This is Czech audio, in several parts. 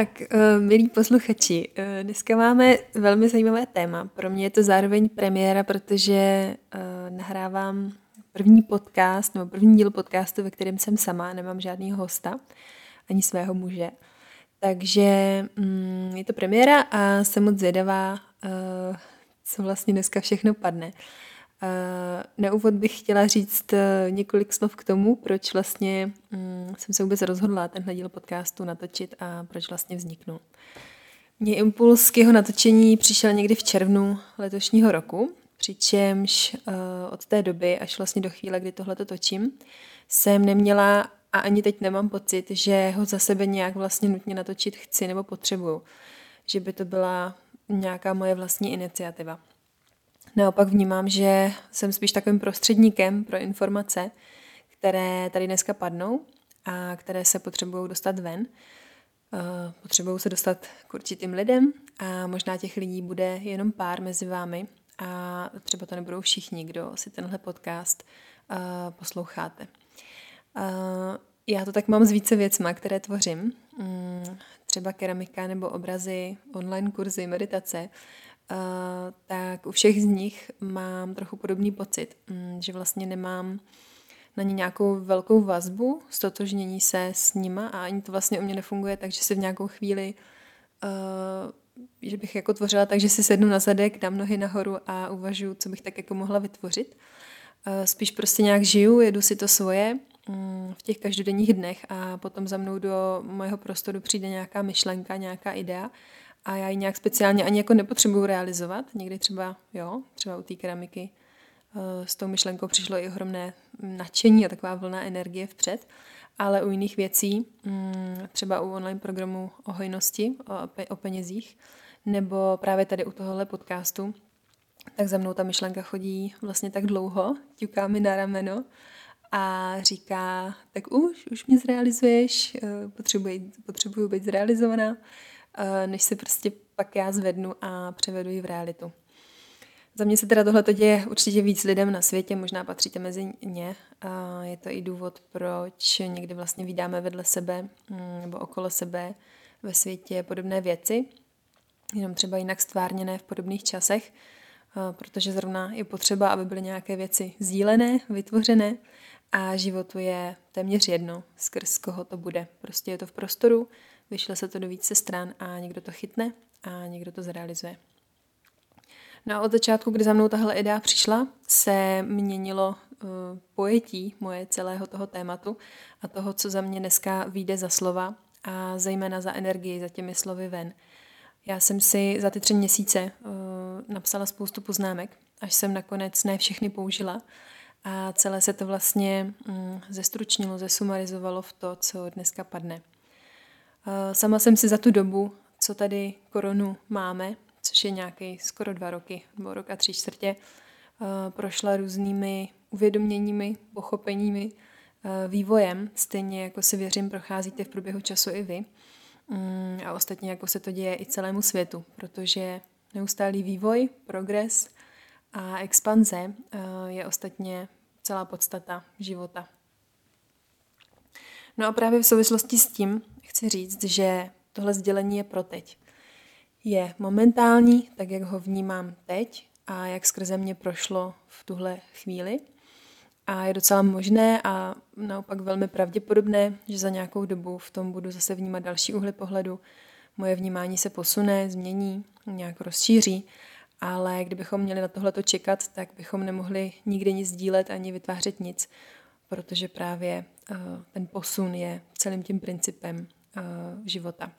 Tak, eh, milí posluchači, eh, dneska máme velmi zajímavé téma. Pro mě je to zároveň premiéra, protože eh, nahrávám první podcast, nebo první díl podcastu, ve kterém jsem sama, nemám žádný hosta, ani svého muže. Takže mm, je to premiéra a jsem moc zvědavá, co vlastně dneska všechno padne. Na úvod bych chtěla říct eh, několik slov k tomu, proč vlastně mm, jsem se vůbec rozhodla tenhle díl podcastu natočit a proč vlastně vzniknul. Mně impuls k jeho natočení přišel někdy v červnu letošního roku, přičemž uh, od té doby až vlastně do chvíle, kdy tohle točím, jsem neměla a ani teď nemám pocit, že ho za sebe nějak vlastně nutně natočit chci nebo potřebuju. Že by to byla nějaká moje vlastní iniciativa. Naopak vnímám, že jsem spíš takovým prostředníkem pro informace, které tady dneska padnou a které se potřebují dostat ven. Eh, potřebují se dostat k určitým lidem a možná těch lidí bude jenom pár mezi vámi a třeba to nebudou všichni, kdo si tenhle podcast eh, posloucháte. Eh, já to tak mám s více věcma, které tvořím. Mm, třeba keramika nebo obrazy, online kurzy, meditace tak u všech z nich mám trochu podobný pocit, mm, že vlastně nemám na ně nějakou velkou vazbu, stotožnění se s nima a ani to vlastně u mě nefunguje, takže se v nějakou chvíli, uh, že bych jako tvořila tak, že si sednu na zadek, dám nohy nahoru a uvažuji, co bych tak jako mohla vytvořit. Uh, spíš prostě nějak žiju, jedu si to svoje um, v těch každodenních dnech a potom za mnou do mojeho prostoru přijde nějaká myšlenka, nějaká idea a já ji nějak speciálně ani jako nepotřebuju realizovat. Někdy třeba, jo, třeba u té keramiky eh, s tou myšlenkou přišlo i ohromné nadšení a taková vlna energie vpřed, ale u jiných věcí, mm, třeba u online programu o hojnosti, o penězích, nebo právě tady u tohohle podcastu, tak za mnou ta myšlenka chodí vlastně tak dlouho, ťuká mi na rameno a říká, tak už, už mě zrealizuješ, eh, potřebuji, potřebuji být zrealizovaná. Eh, než se prostě pak já zvednu a převedu ji v realitu. Za mě se teda tohle děje určitě víc lidem na světě, možná patříte mezi ně. A je to i důvod, proč někdy vlastně vydáme vedle sebe mm, nebo okolo sebe ve světě podobné věci, jenom třeba jinak stvárněné v podobných časech, eh, protože zrovna je potřeba, aby byly nějaké věci sdílené, vytvořené a životu je téměř jedno, skrz koho to bude. Prostě je to v prostoru, vyšle se to do více stran a někdo to chytne a někdo to zrealizuje. No a od začátku, kdy za mnou tahle idea přišla, se měnilo uh, pojetí moje celého toho tématu a toho, co za mě dneska vyjde za slova a zejména za energii, za těmi slovy ven. Já jsem si za ty tři měsíce uh, napsala spoustu poznámek, až jsem nakonec ne všechny použila a celé se to vlastně um, zestručnilo, zesumarizovalo v to, co dneska padne. Sama jsem si za tu dobu, co tady koronu máme, což je nějaký skoro dva roky, nebo rok a tři čtvrtě, prošla různými uvědoměními, pochopeními, vývojem, stejně jako si věřím, procházíte v průběhu času i vy. Mm, a ostatně jako se to děje i celému světu, protože neustálý vývoj, progres a expanze je ostatně celá podstata života. No a právě v souvislosti s tím chci říct, že tohle sdělení je pro teď. Je momentální, tak jak ho vnímám teď a jak skrze mě prošlo v tuhle chvíli. A je docela možné a naopak velmi pravděpodobné, že za nějakou dobu v tom budu zase vnímat další úhly pohledu. Moje vnímání se posune, změní, nějak rozšíří, ale kdybychom měli na tohleto čekat, tak bychom nemohli nikdy nic sdílet ani vytvářet nic, protože právě uh, ten posun je celým tím principem uh, života.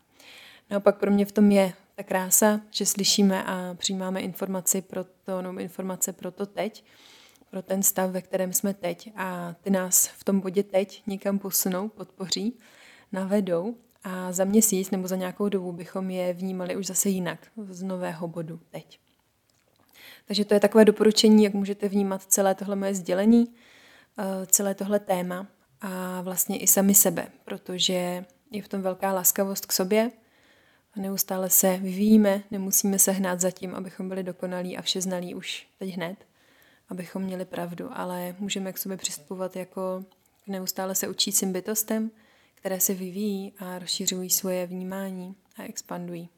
Naopak pro mě v tom je ta krása, že slyšíme a přijímáme informaci pro to, no, informace pro to teď, pro ten stav, ve kterém jsme teď a ty nás v tom bodě teď někam posunou, podpoří, navedou a za měsíc nebo za nějakou dobu bychom je vnímali už zase jinak, z nového bodu teď. Takže to je takové doporučení, jak můžete vnímat celé tohle moje sdělení, eh, celé tohle téma a vlastně i sami sebe, protože je v tom velká laskavost k sobě a neustále se vyvíjíme, nemusíme se hnát za tím, abychom byli dokonalí a vše znalí už teď hned, abychom měli pravdu, ale můžeme k sobě přistupovat jako k neustále se učícím bytostem, které se vyvíjí a rozšiřují svoje vnímání, a expandují.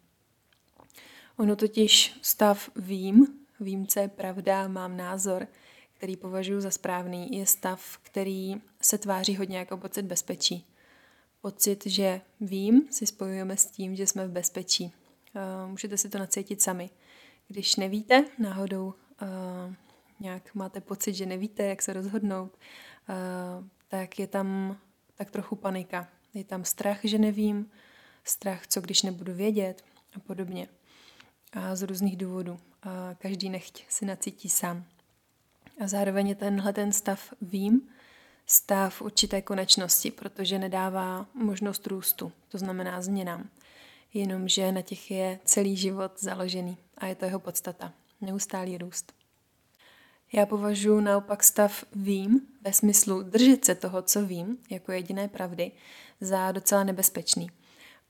Ono totiž stav vím, vím, co je pravda, mám názor, který považuji za správný, je stav, který se tváří hodně jako pocit bezpečí. Pocit, že vím, si spojujeme s tím, že jsme v bezpečí. Uh, můžete si to nacítit sami. Když nevíte, náhodou uh, nějak máte pocit, že nevíte, jak se rozhodnout, uh, tak je tam tak trochu panika. Je tam strach, že nevím, strach, co když nebudu vědět a podobně. A z různých důvodů. Každý nechť si nacítí sám. A zároveň je tenhle ten stav vím, stav určité konečnosti, protože nedává možnost růstu, to znamená změnám. Jenomže na těch je celý život založený a je to jeho podstata. Neustálý růst. Já považuji naopak stav vím, ve smyslu držet se toho, co vím, jako jediné pravdy, za docela nebezpečný.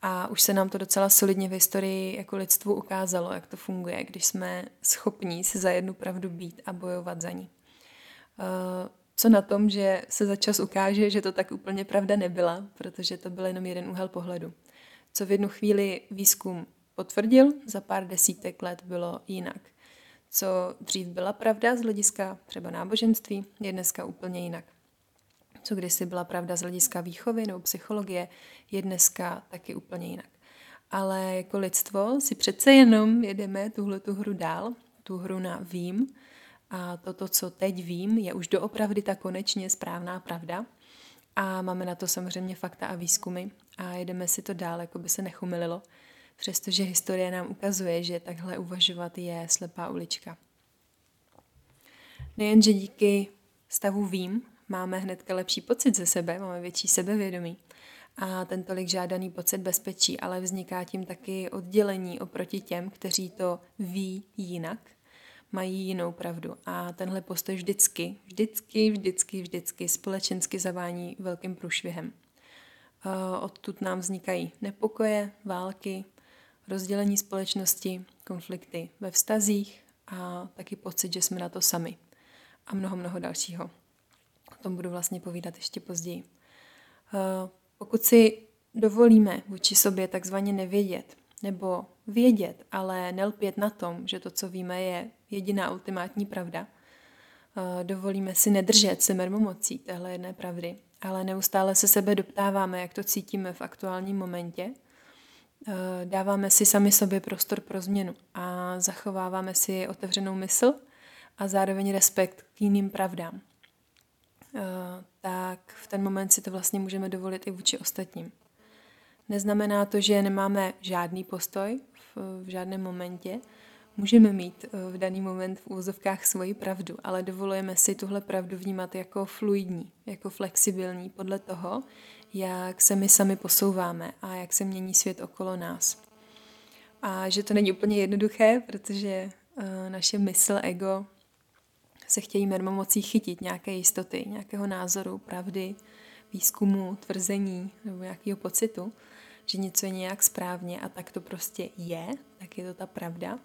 A už se nám to docela solidně v historii jako lidstvu ukázalo, jak to funguje, když jsme schopní si za jednu pravdu být a bojovat za ní. Eh, co na tom, že se za čas ukáže, že to tak úplně pravda nebyla, protože to byl jenom jeden úhel pohledu. Co v jednu chvíli výzkum potvrdil, za pár desítek let bylo jinak. Co dřív byla pravda z hlediska třeba náboženství, je dneska úplně jinak. Co kdysi byla pravda z hlediska výchovy nebo psychologie, je dneska taky úplně jinak. Ale jako lidstvo si přece jenom jedeme tuhle tu hru dál, tu hru na vím, a toto, co teď vím, je už doopravdy ta konečně správná pravda. A máme na to samozřejmě fakta a výzkumy a jedeme si to dál, jako by se nechumililo, přestože historie nám ukazuje, že takhle uvažovat je slepá ulička. Nejenže díky stavu vím, máme hnedka lepší pocit ze sebe, máme větší sebevědomí a ten tolik žádaný pocit bezpečí, ale vzniká tím taky oddělení oproti těm, kteří to ví jinak – mají jinou pravdu. A tenhle postoj vždycky, vždycky, vždycky, vždycky společensky zavání velkým průšvihem. Odtud nám vznikají nepokoje, války, rozdělení společnosti, konflikty ve vztazích a taky pocit, že jsme na to sami. A mnoho, mnoho dalšího. O tom budu vlastně povídat ještě později. Pokud si dovolíme vůči sobě takzvaně nevědět, nebo vědět, ale nelpět na tom, že to, co víme, je jediná ultimátní pravda. Eh, dovolíme si nedržet se mermomocí téhle jedné pravdy, ale neustále se sebe doptáváme, jak to cítíme v aktuálním momentě. Eh, dáváme si sami sobě prostor pro změnu a zachováváme si otevřenou mysl a zároveň respekt k jiným pravdám. Eh, tak v ten moment si to vlastně můžeme dovolit i vůči ostatním. Neznamená to, že nemáme žádný postoj v, v žádném momentě. Můžeme mít eh, v daný moment v úzovkách svoji pravdu, ale dovolujeme si tuhle pravdu vnímat jako fluidní, jako flexibilní podle toho, jak se my sami posouváme a jak se mění svět okolo nás. A že to není úplně jednoduché, protože uh, naše mysl, ego se chtějí mermomocí chytit nějaké jistoty, nějakého názoru, pravdy, výzkumu, tvrzení nebo nějakého pocitu že něco je nějak správně a tak to prostě je, tak je to ta pravda,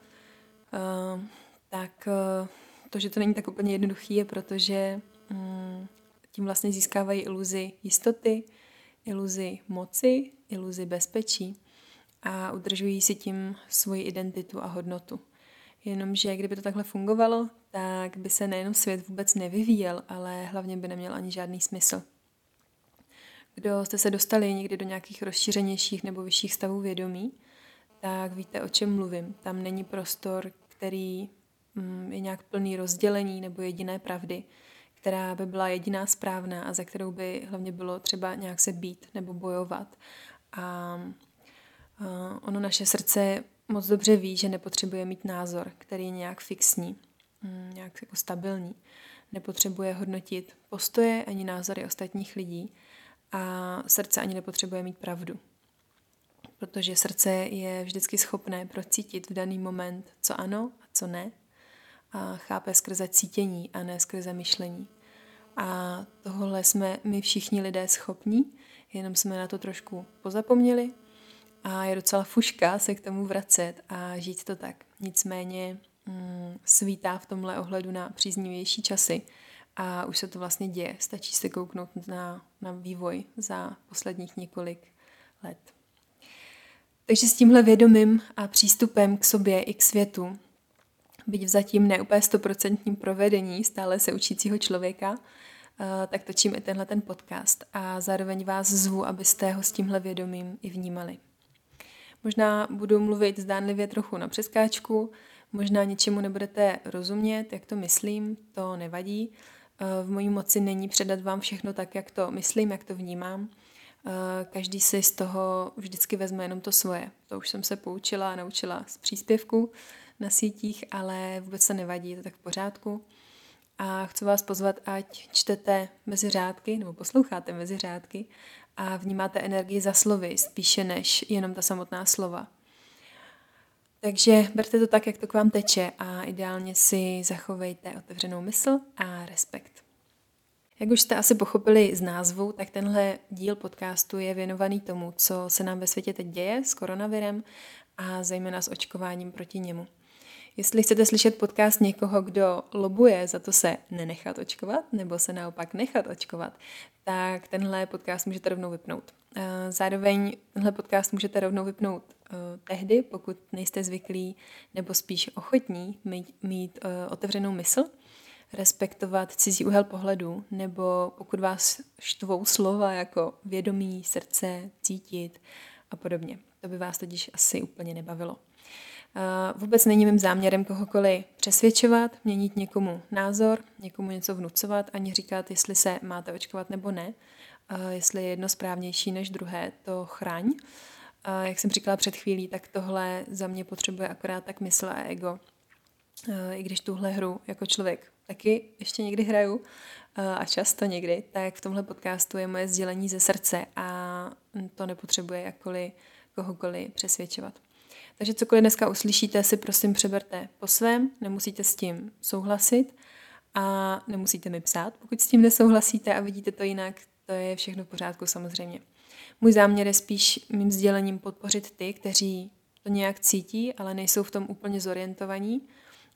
uh, tak uh, to, že to není tak úplně jednoduchý, je protože um, tím vlastně získávají iluzi jistoty, iluzi moci, iluzi bezpečí a udržují si tím svoji identitu a hodnotu. Jenomže kdyby to takhle fungovalo, tak by se nejenom svět vůbec nevyvíjel, ale hlavně by neměl ani žádný smysl. Kdo jste se dostali někdy do nějakých rozšířenějších nebo vyšších stavů vědomí, tak víte, o čem mluvím. Tam není prostor, který mm, je nějak plný rozdělení nebo jediné pravdy, která by byla jediná správná a za kterou by hlavně bylo třeba nějak se být nebo bojovat. A, a ono naše srdce moc dobře ví, že nepotřebuje mít názor, který je nějak fixní, mm, nějak jako stabilní. Nepotřebuje hodnotit postoje ani názory ostatních lidí, a srdce ani nepotřebuje mít pravdu. Protože srdce je vždycky schopné procítit v daný moment, co ano a co ne. A chápe skrze cítění a ne skrze myšlení. A tohle jsme my všichni lidé schopní, jenom jsme na to trošku pozapomněli a je docela fuška se k tomu vracet a žít to tak. Nicméně mm, svítá v tomhle ohledu na příznivější časy, a už se to vlastně děje. Stačí se kouknout na, na vývoj za posledních několik let. Takže s tímhle vědomím a přístupem k sobě i k světu, byť v zatím neúplně stoprocentním provedení stále se učícího člověka, eh, tak točím i tenhle ten podcast a zároveň vás zvu, abyste ho s tímhle vědomím i vnímali. Možná budu mluvit zdánlivě trochu na přeskáčku, možná něčemu nebudete rozumět, jak to myslím, to nevadí. Eh, v mojí moci není předat vám všechno tak, jak to myslím, jak to vnímám. Eh, každý si z toho vždycky vezme jenom to svoje. To už jsem se poučila a naučila z příspěvku na sítích, ale vůbec se nevadí, to tak v pořádku. A chci vás pozvat, ať čtete mezi řádky, nebo posloucháte mezi řádky a vnímáte energii za slovy, spíše než jenom ta samotná slova. Takže berte to tak, jak to k vám teče a ideálně si zachovejte otevřenou mysl a respekt. Jak už jste asi pochopili z názvu, tak tenhle díl podcastu je věnovaný tomu, co se nám ve světě teď děje s koronavirem a zejména s očkováním proti němu. Jestli chcete slyšet podcast někoho, kdo lobuje za to se nenechat očkovat nebo se naopak nechat očkovat, tak tenhle podcast můžete rovnou vypnout. Zároveň tenhle podcast můžete rovnou vypnout uh, tehdy, pokud nejste zvyklí nebo spíš ochotní mít, mít uh, otevřenou mysl, respektovat cizí úhel pohledu, nebo pokud vás štvou slova jako vědomí, srdce, cítit a podobně. To by vás totiž asi úplně nebavilo. Vůbec není mým záměrem kohokoliv přesvědčovat, měnit někomu názor, někomu něco vnucovat, ani říkat, jestli se máte očkovat nebo ne, jestli je jedno správnější než druhé, to chraň. Jak jsem říkala před chvílí, tak tohle za mě potřebuje akorát tak mysl a ego. I když tuhle hru jako člověk taky ještě někdy hraju a často někdy, tak v tomhle podcastu je moje sdělení ze srdce a to nepotřebuje jakkoliv kohokoliv přesvědčovat. Takže cokoliv dneska uslyšíte, si prosím přeberte po svém, nemusíte s tím souhlasit a nemusíte mi psát, pokud s tím nesouhlasíte a vidíte to jinak, to je všechno v pořádku samozřejmě. Můj záměr je spíš mým sdělením podpořit ty, kteří to nějak cítí, ale nejsou v tom úplně zorientovaní,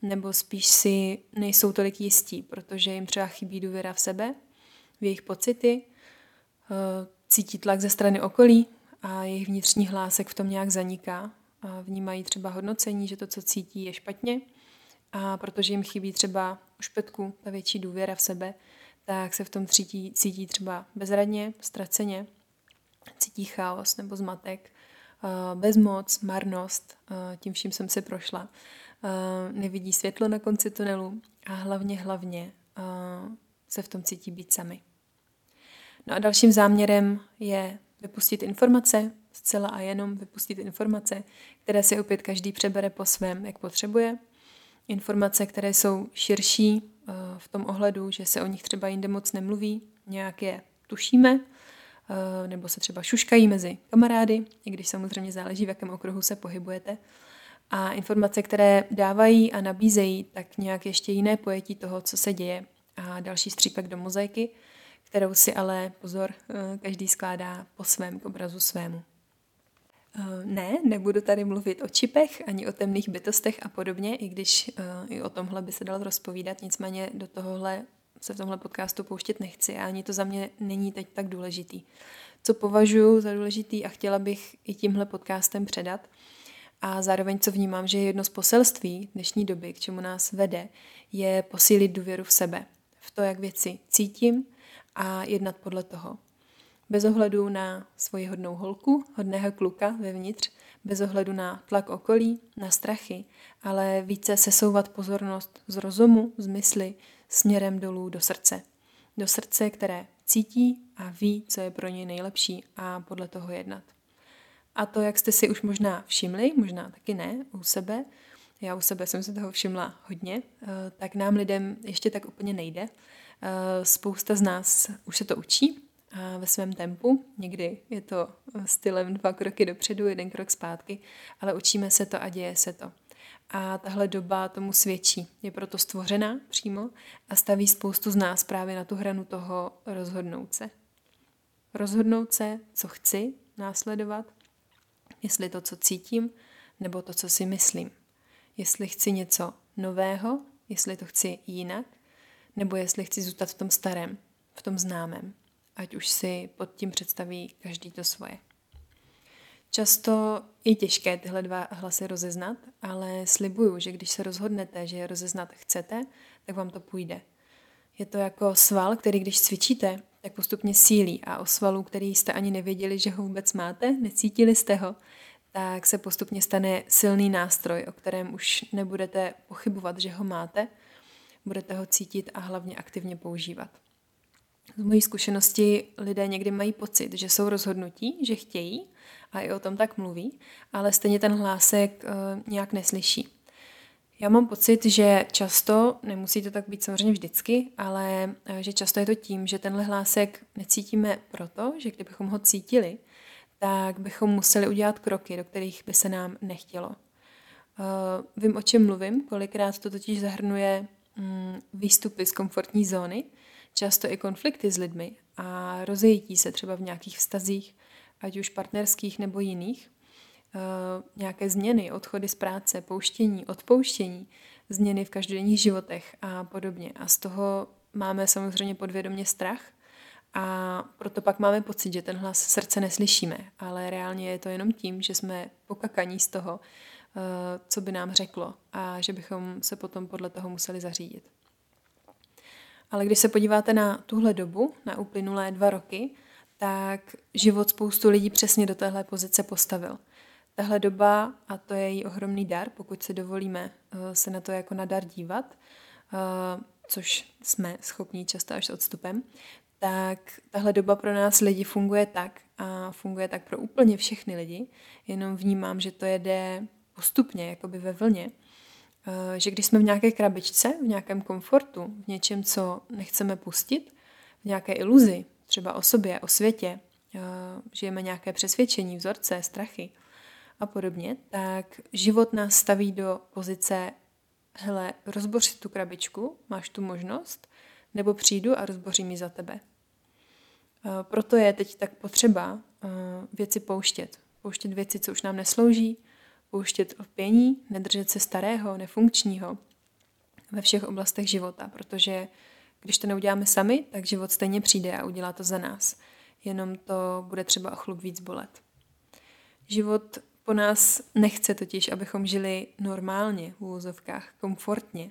nebo spíš si nejsou tolik jistí, protože jim třeba chybí důvěra v sebe, v jejich pocity, eh, cítí tlak ze strany okolí a jejich vnitřní hlásek v tom nějak zaniká vnímají třeba hodnocení, že to, co cítí, je špatně. A protože jim chybí třeba u špetku ta větší důvěra v sebe, tak se v tom cítí, cítí třeba bezradně, ztraceně, cítí chaos nebo zmatek, bezmoc, marnost, tím vším jsem se prošla, nevidí světlo na konci tunelu a hlavně, hlavně se v tom cítí být sami. No a dalším záměrem je vypustit informace, zcela a jenom vypustit informace, které si opět každý přebere po svém, jak potřebuje. Informace, které jsou širší v tom ohledu, že se o nich třeba jinde moc nemluví, nějak je tušíme, nebo se třeba šuškají mezi kamarády, i když samozřejmě záleží, v jakém okruhu se pohybujete. A informace, které dávají a nabízejí, tak nějak ještě jiné pojetí toho, co se děje a další střípek do mozaiky, kterou si ale, pozor, eh, každý skládá po svém k obrazu svému. Eh, ne, nebudu tady mluvit o čipech, ani o temných bytostech a podobně, i když uh, i o tomhle by se dalo rozpovídat, nicméně do tohohle se v tomhle podcastu pouštět nechci a ani to za mě není teď tak důležitý. Co považuji za důležitý a chtěla bych i tímhle podcastem předat a zároveň co vnímám, že je jedno z poselství dnešní doby, k čemu nás vede, je posílit důvěru v sebe, v to, jak věci cítím a jednat podle toho bez ohledu na svoji hodnou holku, hodného kluka vevnitř, bez ohledu na tlak okolí, na strachy, ale více sesouvat pozornost z rozumu, z mysli, směrem dolů do srdce. Do srdce, které cítí a ví, co je pro něj nejlepší a podle toho jednat. A to, jak jste si už možná všimli, možná taky ne, u sebe, já u sebe jsem se toho všimla hodně, eh, tak nám lidem ještě tak úplně nejde. Eh, spousta z nás už se to učí, a ve svém tempu. Někdy je to stylem dva kroky dopředu, jeden krok zpátky, ale učíme se to a děje se to. A tahle doba tomu svědčí. Je proto stvořená přímo a staví spoustu z nás právě na tu hranu toho rozhodnout se. Rozhodnout se, co chci následovat, jestli to, co cítím, nebo to, co si myslím. Jestli chci něco nového, jestli to chci jinak, nebo jestli chci zůstat v tom starém, v tom známém ať už si pod tím představí každý to svoje. Často je těžké tyhle dva hlasy rozeznat, ale slibuju, že když se rozhodnete, že je rozeznat chcete, tak vám to půjde. Je to jako sval, který když cvičíte, tak postupně sílí a o svalu, který jste ani nevěděli, že ho vůbec máte, necítili jste ho, tak se postupně stane silný nástroj, o kterém už nebudete pochybovat, že ho máte, budete ho cítit a hlavně aktivně používat. Z mojí zkušenosti lidé někdy mají pocit, že jsou rozhodnutí, že chtějí a i o tom tak mluví, ale stejně ten hlásek uh, nějak neslyší. Já mám pocit, že často, nemusí to tak být samozřejmě vždycky, ale eh, že často je to tím, že tenhle hlásek necítíme proto, že kdybychom ho cítili, tak bychom museli udělat kroky, do kterých by se nám nechtělo. Uh, vím, o čem mluvím, kolikrát to totiž zahrnuje um, výstupy z komfortní zóny, často i konflikty s lidmi a rozejítí se třeba v nějakých vztazích, ať už partnerských nebo jiných. Uh, nějaké změny, odchody z práce, pouštění, odpouštění, změny v každodenních životech a podobně. A z toho máme samozřejmě podvědomě strach a proto pak máme pocit, že ten hlas srdce neslyšíme, ale reálně je to jenom tím, že jsme pokakaní z toho, uh, co by nám řeklo a že bychom se potom podle toho museli zařídit. Ale když se podíváte na tuhle dobu, na uplynulé dva roky, tak život spoustu lidí přesně do téhle pozice postavil. Tahle doba, a to je její ohromný dar, pokud si dovolíme eh, se na to jako na dar dívat, eh, což jsme schopni často až s odstupem, tak tahle doba pro nás lidi funguje tak a funguje tak pro úplně všechny lidi, jenom vnímám, že to jede postupně, jakoby ve vlně, eh, že když jsme v nějaké krabičce, v nějakém komfortu, v něčem, co nechceme pustit, v nějaké iluzi, třeba o sobě, o světě, žijeme nějaké přesvědčení, vzorce, strachy a podobně, tak život nás staví do pozice hele, rozboř si tu krabičku, máš tu možnost, nebo přijdu a rozbořím ji za tebe. Eh, proto je teď tak potřeba eh, věci pouštět. Pouštět věci, co už nám neslouží, pouštět pění, nedržet se starého, nefunkčního ve všech oblastech života, protože když to neuděláme sami, tak život stejně přijde a udělá to za nás. Jenom to bude třeba o chlup víc bolet. Život po nás nechce totiž, abychom žili normálně v úvozovkách, komfortně,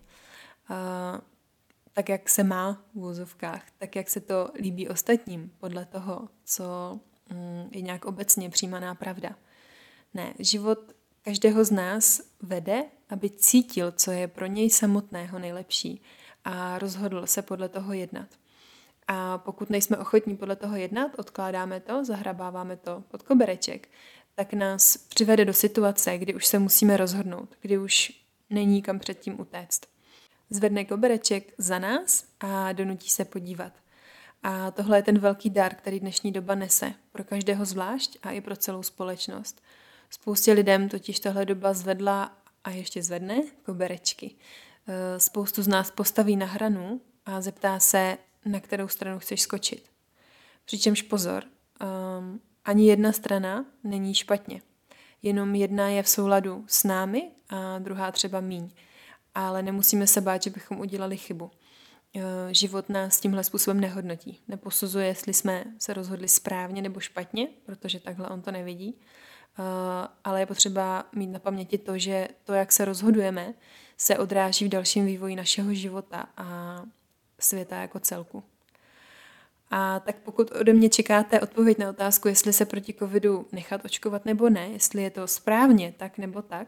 tak, jak se má v úvozovkách, tak, jak se to líbí ostatním, podle toho, co mm, je nějak obecně přijímaná pravda. Ne, život každého z nás vede, aby cítil, co je pro něj samotného nejlepší a rozhodl se podle toho jednat. A pokud nejsme ochotní podle toho jednat, odkládáme to, zahrabáváme to pod kobereček, tak nás přivede do situace, kdy už se musíme rozhodnout, kdy už není kam předtím utéct. Zvedne kobereček za nás a donutí se podívat. A tohle je ten velký dar, který dnešní doba nese. Pro každého zvlášť a i pro celou společnost. Spoustě lidem totiž tahle doba zvedla a ještě zvedne koberečky. Eh, spoustu z nás postaví na hranu a zeptá se, na kterou stranu chceš skočit. Přičemž pozor, um, ani jedna strana není špatně. Jenom jedna je v souladu s námi a druhá třeba míň. Ale nemusíme se bát, že bychom udělali chybu. Eh, život nás tímhle způsobem nehodnotí. Neposuzuje, jestli jsme se rozhodli správně nebo špatně, protože takhle on to nevidí. Eh, ale je potřeba mít na paměti to, že to, jak se rozhodujeme, se odráží v dalším vývoji našeho života a světa jako celku. A tak pokud ode mě čekáte odpověď na otázku, jestli se proti covidu nechat očkovat nebo ne, jestli je to správně tak nebo tak,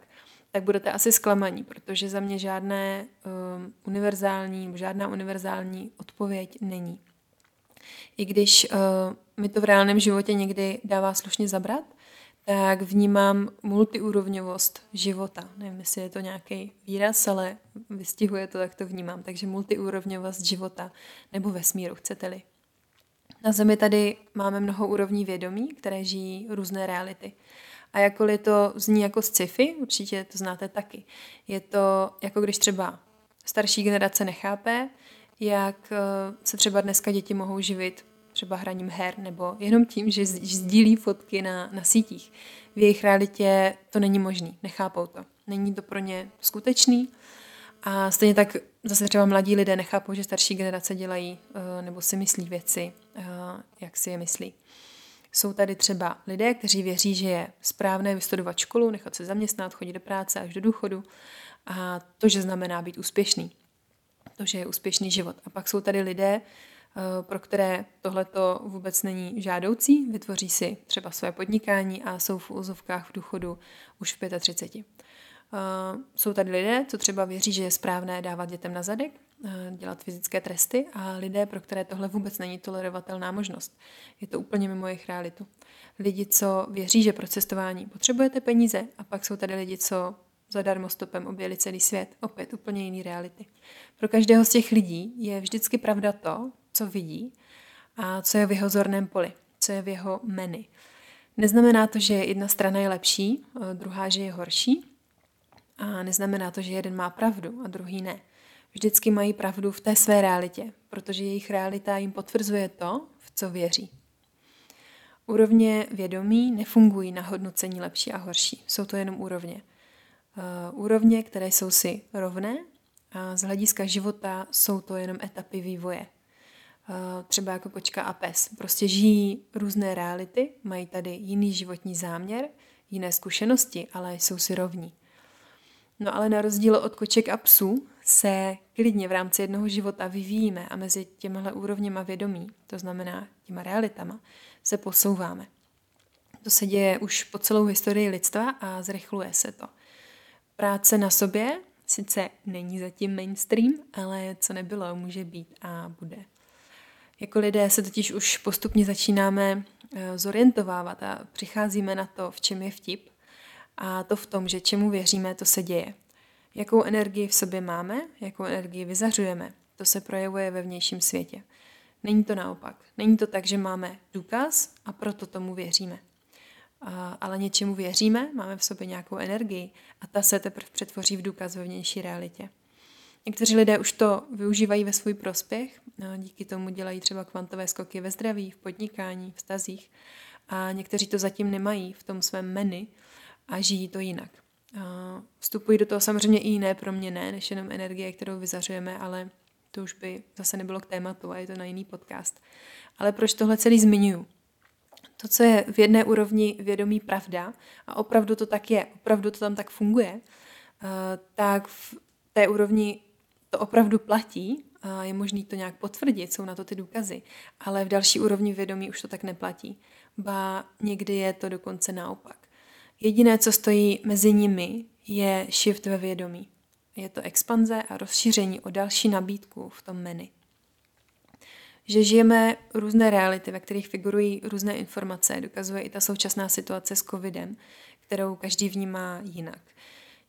tak budete asi zklamaní, protože za mě žádné um, univerzální, žádná univerzální odpověď není. I když uh, mi to v reálném životě někdy dává slušně zabrat, tak vnímám multiúrovňovost života. Nevím, jestli je to nějaký výraz, ale vystihuje to, jak to vnímám. Takže multiúrovňovost života nebo vesmíru, chcete-li. Na Zemi tady máme mnoho úrovní vědomí, které žijí různé reality. A jakkoliv to zní jako sci-fi, určitě to znáte taky. Je to jako když třeba starší generace nechápe, jak eh, se třeba dneska děti mohou živit třeba hraním her nebo jenom tím, že sdílí fotky na, na sítích. V jejich realitě to není možný, nechápou to. Není to pro ně skutečný a stejně tak zase třeba mladí lidé nechápou, že starší generace dělají eh, nebo si myslí věci, eh, jak si je myslí. Jsou tady třeba lidé, kteří věří, že je správné vystudovat školu, nechat se zaměstnat, chodit do práce až do důchodu a to, že znamená být úspěšný. To, že je úspěšný život. A pak jsou tady lidé, eh, pro které tohleto vůbec není žádoucí, vytvoří si třeba své podnikání a jsou v úzovkách v důchodu už v 35. Jsou tady lidé, co třeba věří, že je správné dávat dětem na zadek, dělat fyzické tresty a lidé, pro které tohle vůbec není tolerovatelná možnost. Je to úplně mimo jejich realitu. Lidi, co věří, že pro cestování potřebujete peníze a pak jsou tady lidi, co zadarmo stopem objeli celý svět. Opět úplně jiný reality. Pro každého z těch lidí je vždycky pravda to, co vidí a co je v jeho zorném poli, co je v jeho menu. Neznamená to, že jedna strana je lepší, uh, druhá, že je horší, a neznamená to, že jeden má pravdu a druhý ne. Vždycky mají pravdu v té své realitě, protože jejich realita jim potvrzuje to, v co věří. Úrovně vědomí nefungují na hodnocení lepší a horší. Jsou to jenom úrovně. Uh, úrovně, které jsou si rovné a z hlediska života jsou to jenom etapy vývoje. Uh, třeba jako kočka a pes. Prostě žijí různé reality, mají tady jiný životní záměr, jiné zkušenosti, ale jsou si rovní. No ale na rozdíl od koček a psů se klidně v rámci jednoho života vyvíjíme a mezi těmihle úrovněma vědomí, to znamená těma realitama, se posouváme. To se děje už po celou historii lidstva a zrychluje se to. Práce na sobě sice není zatím mainstream, ale co nebylo, může být a bude. Jako lidé se totiž už postupně začínáme eh, zorientovávat a přicházíme na to, v čem je vtip a to v tom, že čemu věříme, to se děje. Jakou energii v sobě máme, jakou energii vyzařujeme, to se projevuje ve vnějším světě. Není to naopak. Není to tak, že máme důkaz a proto tomu věříme. Ale něčemu věříme, máme v sobě nějakou energii a ta se teprve přetvoří v důkaz ve vnější realitě. Někteří lidé už to využívají ve svůj prospěch, díky tomu dělají třeba kvantové skoky ve zdraví, v podnikání, v stazích a někteří to zatím nemají v tom svém menu, a žijí to jinak. Vstupují do toho samozřejmě i jiné proměny, než jenom energie, kterou vyzařujeme, ale to už by zase nebylo k tématu a je to na jiný podcast. Ale proč tohle celý zmiňuju? To, co je v jedné úrovni vědomí pravda, a opravdu to tak je, opravdu to tam tak funguje, tak v té úrovni to opravdu platí, je možné to nějak potvrdit, jsou na to ty důkazy, ale v další úrovni vědomí už to tak neplatí. Ba někdy je to dokonce naopak. Jediné, co stojí mezi nimi, je shift ve vědomí. Je to expanze a rozšíření o další nabídku v tom menu. Že žijeme různé reality, ve kterých figurují různé informace, dokazuje i ta současná situace s covidem, kterou každý vnímá jinak.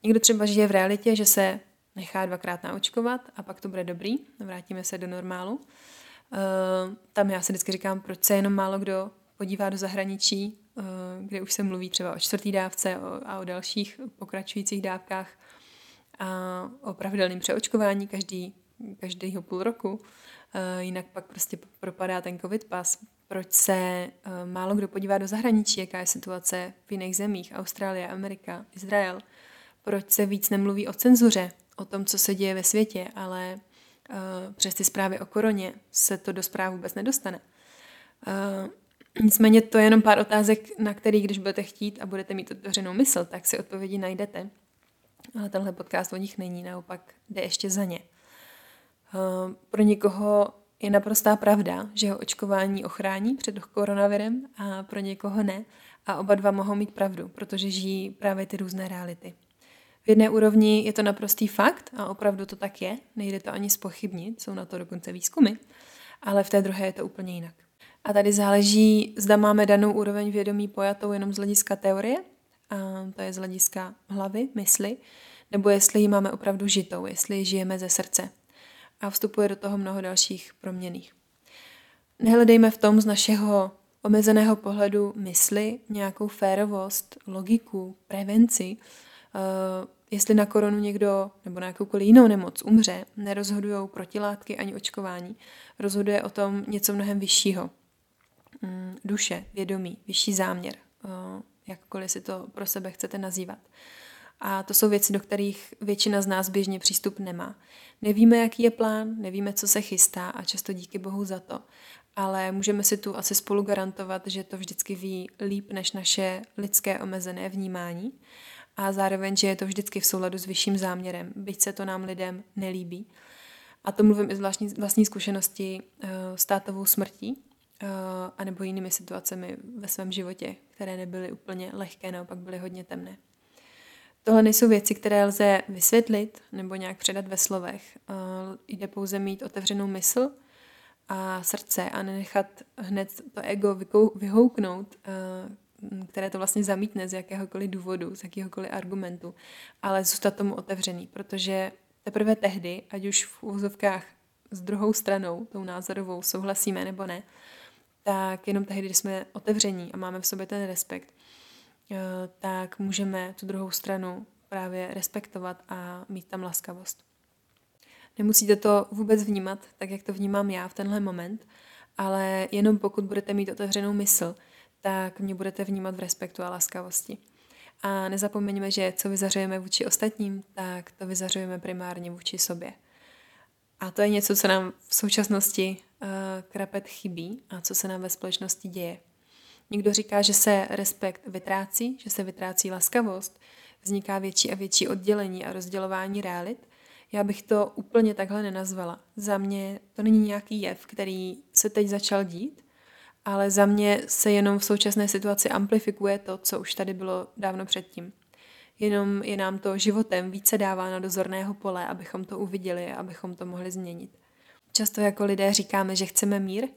Někdo třeba žije v realitě, že se nechá dvakrát naočkovat a pak to bude dobrý, vrátíme se do normálu. Uh, tam já si vždycky říkám, proč se jenom málo kdo podívá do zahraničí Eh, kde už se mluví třeba o čtvrtý dávce a o dalších pokračujících dávkách a o pravidelném přeočkování každý, každýho půl roku. Eh, jinak pak prostě propadá ten covid pas. Proč se eh, málo kdo podívá do zahraničí, jaká je situace v jiných zemích, Austrálie, Amerika, Izrael. Proč se víc nemluví o cenzuře, o tom, co se děje ve světě, ale přes ty zprávy o koroně se to do zpráv vůbec nedostane. Nicméně to je jenom pár otázek, na který, když budete chtít a budete mít otevřenou mysl, tak si odpovědi najdete. Ale tenhle podcast o nich není, naopak jde ještě za ně. Eh, pro někoho je naprostá pravda, že ho očkování ochrání před koronavirem a pro někoho ne. A oba dva mohou mít pravdu, protože žijí právě ty různé reality. V jedné úrovni je to naprostý fakt a opravdu to tak je, nejde to ani spochybnit, jsou na to dokonce výzkumy, ale v té druhé je to úplně jinak. A tady záleží, zda máme danou úroveň vědomí pojatou jenom z hlediska teorie, a to je z hlediska hlavy, mysli, nebo jestli ji máme opravdu žitou, jestli ji žijeme ze srdce. A vstupuje do toho mnoho dalších proměných. Nehledejme v tom z našeho omezeného pohledu mysli nějakou férovost, logiku, prevenci. Uh, jestli na koronu někdo nebo na jakoukoliv jinou nemoc umře, nerozhodují protilátky ani očkování. Rozhoduje o tom něco mnohem vyššího, Mm, duše, vědomí, vyšší záměr, eh, jakkoliv si to pro sebe chcete nazývat. A to jsou věci, do kterých většina z nás běžně přístup nemá. Nevíme, jaký je plán, nevíme, co se chystá a často díky Bohu za to. ale můžeme si tu asi spolu garantovat, že to vždycky ví líp než naše lidské omezené vnímání a zároveň, že je to vždycky v souladu s vyšším záměrem, byť se to nám lidem nelíbí. A to mluvím i z vlastní, vlastní zkušenosti uh, s tátovou smrtí, anebo jinými situacemi ve svém životě, které nebyly úplně lehké, naopak byly hodně temné. Tohle nejsou věci, které lze vysvětlit nebo nějak předat ve slovech. Uh, jde pouze mít otevřenou mysl a srdce a nenechat hned to ego vyhouknout, uh, které to vlastně zamítne z jakéhokoliv důvodu, z jakéhokoliv argumentu, ale zůstat tomu otevřený, protože teprve tehdy, ať už v úzovkách s druhou stranou, tou názorovou, souhlasíme nebo ne, tak jenom tehdy, když jsme otevření a máme v sobě ten respekt, eh, tak můžeme tu druhou stranu právě respektovat a mít tam laskavost. Nemusíte to vůbec vnímat tak, jak to vnímám já v tenhle moment, ale jenom pokud budete mít otevřenou mysl, tak mě budete vnímat v respektu a laskavosti. A nezapomeňme, že co vyzařujeme vůči ostatním, tak to vyzařujeme primárně vůči sobě. A to je něco, co nám v současnosti krapet chybí a co se nám ve společnosti děje. Někdo říká, že se respekt vytrácí, že se vytrácí laskavost, vzniká větší a větší oddělení a rozdělování realit. Já bych to úplně takhle nenazvala. Za mě to není nějaký jev, který se teď začal dít, ale za mě se jenom v současné situaci amplifikuje to, co už tady bylo dávno předtím. Jenom je nám to životem více dává na dozorného pole, abychom to uviděli abychom to mohli změnit. Často jako lidé říkáme, že chceme mír,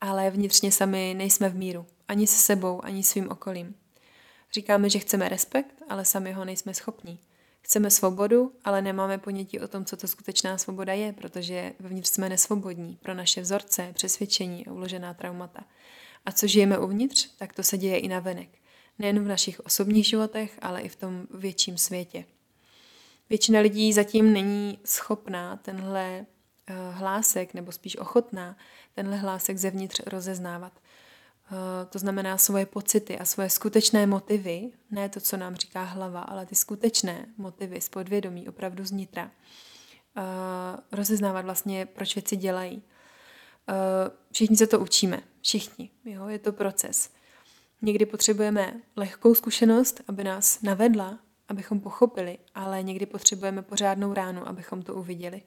ale vnitřně sami nejsme v míru. Ani se sebou, ani svým okolím. Říkáme, že chceme respekt, ale sami ho nejsme schopní. Chceme svobodu, ale nemáme ponětí o tom, co to skutečná svoboda je, protože vevnitř jsme nesvobodní pro naše vzorce, přesvědčení a uložená traumata. A co žijeme uvnitř, tak to se děje i na venek. Nejen v našich osobních životech, ale i v tom větším světě. Většina lidí zatím není schopná tenhle hlásek, nebo spíš ochotná, tenhle hlásek zevnitř rozeznávat. Eh, to znamená svoje pocity a svoje skutečné motivy, ne to, co nám říká hlava, ale ty skutečné motivy z podvědomí, opravdu z nitra. Eh, rozeznávat vlastně, proč věci dělají. Eh, všichni se to učíme, všichni, jo, je to proces. Někdy potřebujeme lehkou zkušenost, aby nás navedla, abychom pochopili, ale někdy potřebujeme pořádnou ránu, abychom to uviděli.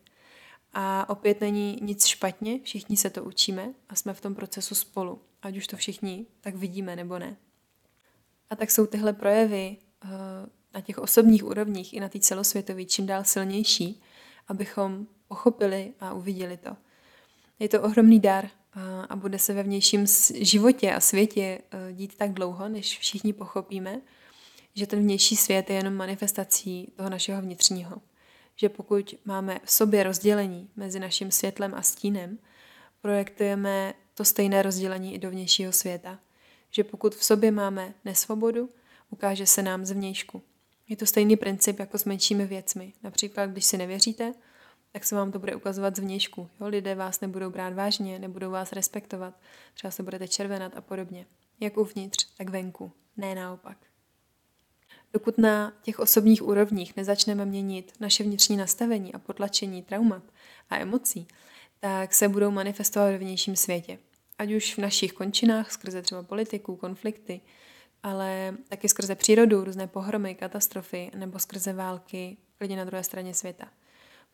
A opět není nic špatně, všichni se to učíme a jsme v tom procesu spolu, ať už to všichni tak vidíme nebo ne. A tak jsou tyhle projevy uh, na těch osobních úrovních i na té celosvětové čím dál silnější, abychom pochopili a uviděli to. Je to ohromný dar a bude se ve vnějším životě a světě uh, dít tak dlouho, než všichni pochopíme, že ten vnější svět je jenom manifestací toho našeho vnitřního že pokud máme v sobě rozdělení mezi naším světlem a stínem, projektujeme to stejné rozdělení i do vnějšího světa. Že pokud v sobě máme nesvobodu, ukáže se nám zvnějšku. Je to stejný princip jako s menšími věcmi. Například, když si nevěříte, tak se vám to bude ukazovat zvnějšku. Jo, lidé vás nebudou brát vážně, nebudou vás respektovat, třeba se budete červenat a podobně. Jak uvnitř, tak venku, ne naopak. Dokud na těch osobních úrovních nezačneme měnit naše vnitřní nastavení a potlačení traumat a emocí, tak se budou manifestovat v vnějším světě. Ať už v našich končinách, skrze třeba politiku, konflikty, ale taky skrze přírodu, různé pohromy, katastrofy nebo skrze války lidi na druhé straně světa.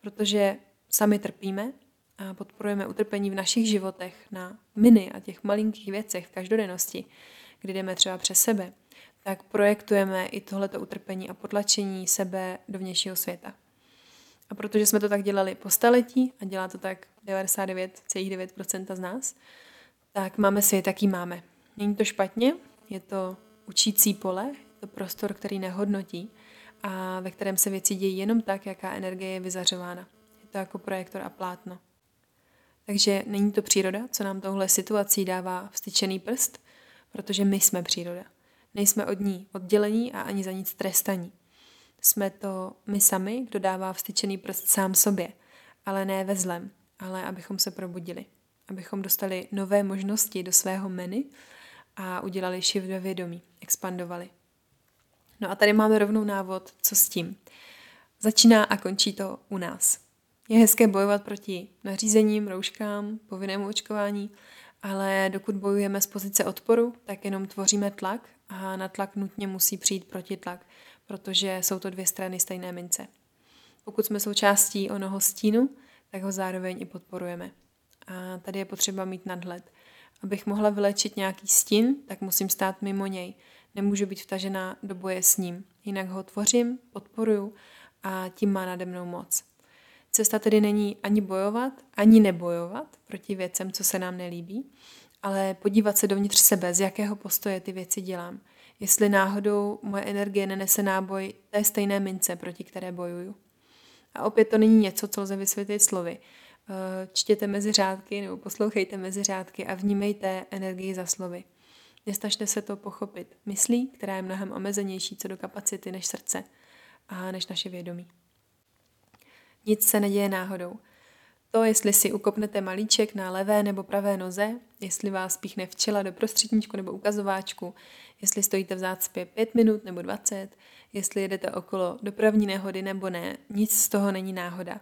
Protože sami trpíme a podporujeme utrpení v našich životech na miny a těch malinkých věcech v každodennosti, kdy jdeme třeba přes sebe, tak projektujeme i tohleto utrpení a potlačení sebe do vnějšího světa. A protože jsme to tak dělali po staletí a dělá to tak 99,9% z nás, tak máme svět, jaký máme. Není to špatně, je to učící pole, je to prostor, který nehodnotí a ve kterém se věci dějí jenom tak, jaká energie je vyzařována. Je to jako projektor a plátno. Takže není to příroda, co nám touhle situací dává vstyčený prst, protože my jsme příroda. Nejsme od ní oddělení a ani za nic trestaní. Jsme to my sami, kdo dává vstyčený prst sám sobě, ale ne ve zlem, ale abychom se probudili, abychom dostali nové možnosti do svého menu a udělali shift ve vědomí, expandovali. No a tady máme rovnou návod, co s tím. Začíná a končí to u nás. Je hezké bojovat proti nařízením, rouškám, povinnému očkování, Ale dokud bojujeme z pozice odporu, tak jenom tvoříme tlak a na tlak nutně musí přijít protitlak, protože jsou to dvě strany stejné mince. Pokud jsme součástí onoho stínu, tak ho zároveň i podporujeme. A tady je potřeba mít nadhled. Abych mohla vylečit nějaký stín, tak musím stát mimo něj. Nemůžu být vtažená do boje s ním. Jinak ho tvořím, podporuju a tím má nade mnou moc. Cesta tedy není ani bojovat, ani nebojovat proti věcem, co se nám nelíbí, ale podívat se dovnitř sebe, z jakého postoje ty věci dělám. Jestli náhodou moje energie nenese náboj té stejné mince, proti které bojuju. A opět to není něco, co lze vysvětlit slovy. Eh, čtěte mezi řádky nebo poslouchejte mezi řádky a vnímejte energii za slovy. Nestačte se to pochopit myslí, která je mnohem omezenější co do kapacity než srdce a než naše vědomí. Nic se neděje náhodou. To, jestli si ukopnete malíček na levé nebo pravé noze, jestli vás píchne včela do prostředníčku nebo ukazováčku, jestli stojíte v zácpě 5 minut nebo 20, jestli jedete okolo dopravní nehody nebo ne, nic z toho není náhoda.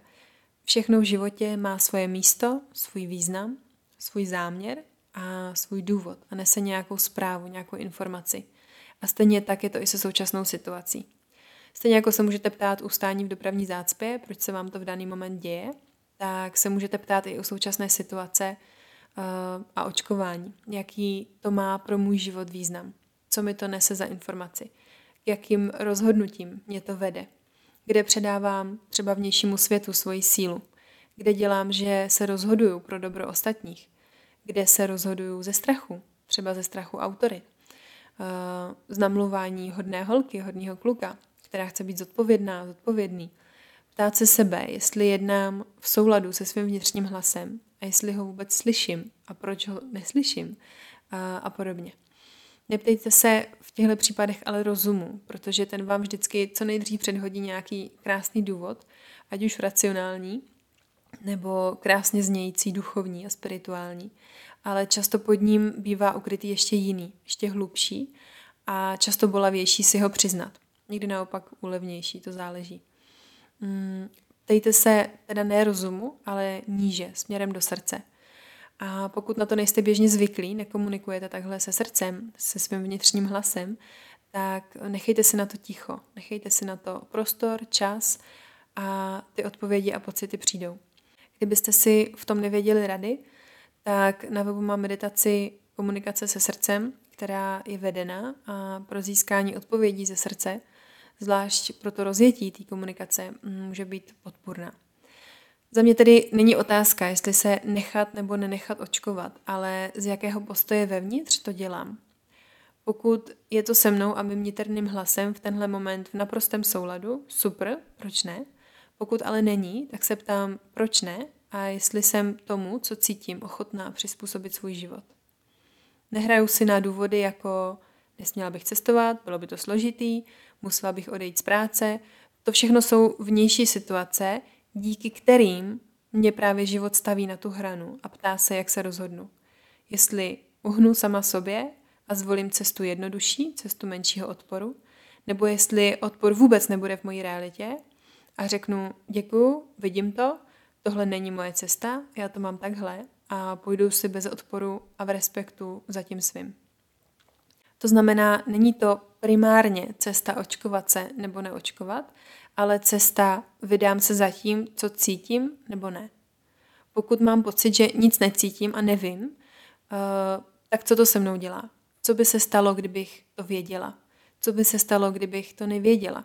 Všechno v životě má svoje místo, svůj význam, svůj záměr a svůj důvod a nese nějakou zprávu, nějakou informaci. A stejně tak je to i se současnou situací. Stejně jako se můžete ptát ustání v dopravní zácpě, proč se vám to v daný moment děje, tak se můžete ptát i o současné situace uh, a očkování. Jaký to má pro můj život význam? Co mi to nese za informaci? Jakým rozhodnutím mě to vede? Kde předávám třeba vnějšímu světu svoji sílu? Kde dělám, že se rozhoduju pro dobro ostatních? Kde se rozhoduju ze strachu? Třeba ze strachu autory. Uh, z namluvání hodné holky, hodného kluka, která chce být zodpovědná, zodpovědný. Ptát se sebe, jestli jednám v souladu se svým vnitřním hlasem a jestli ho vůbec slyším a proč ho neslyším a, a podobně. Neptejte se v těchto případech ale rozumu, protože ten vám vždycky co nejdřív předhodí nějaký krásný důvod, ať už racionální, nebo krásně znějící duchovní a spirituální, ale často pod ním bývá ukrytý ještě jiný, ještě hlubší a často bolavější si ho přiznat. Někdy naopak úlevnější, to záleží. Mm, Tejte se teda ne rozumu, ale níže, směrem do srdce. A pokud na to nejste běžně zvyklí, nekomunikujete takhle se srdcem, se svým vnitřním hlasem, tak nechejte si na to ticho, nechejte si na to prostor, čas a ty odpovědi a pocity přijdou. Kdybyste si v tom nevěděli rady, tak na webu mám meditaci komunikace se srdcem, která je vedena a pro získání odpovědí ze srdce – zvlášť pro to rozjetí té komunikace, mm, může být podpůrná. Za mě tedy není otázka, jestli se nechat nebo nenechat očkovat, ale z jakého postoje vevnitř to dělám. Pokud je to se mnou a mým niterným hlasem v tenhle moment v naprostém souladu, super, proč ne? Pokud ale není, tak se ptám, proč ne a jestli jsem tomu, co cítím, ochotná přizpůsobit svůj život. Nehraju si na důvody jako nesměla bych cestovat, bylo by to složitý, musela bych odejít z práce. To všechno jsou vnější situace, díky kterým mě právě život staví na tu hranu a ptá se, jak se rozhodnu. Jestli uhnu sama sobě a zvolím cestu jednodušší, cestu menšího odporu, nebo jestli odpor vůbec nebude v mojí realitě a řeknu děkuju, vidím to, tohle není moje cesta, já to mám takhle a půjdu si bez odporu a v respektu za tím svým. To znamená, není to primárně cesta očkovat se nebo neočkovat, ale cesta vydám se za tím, co cítím nebo ne. Pokud mám pocit, že nic necítím a nevím, uh, tak co to se mnou dělá? Co by se stalo, kdybych to věděla? Co by se stalo, kdybych to nevěděla?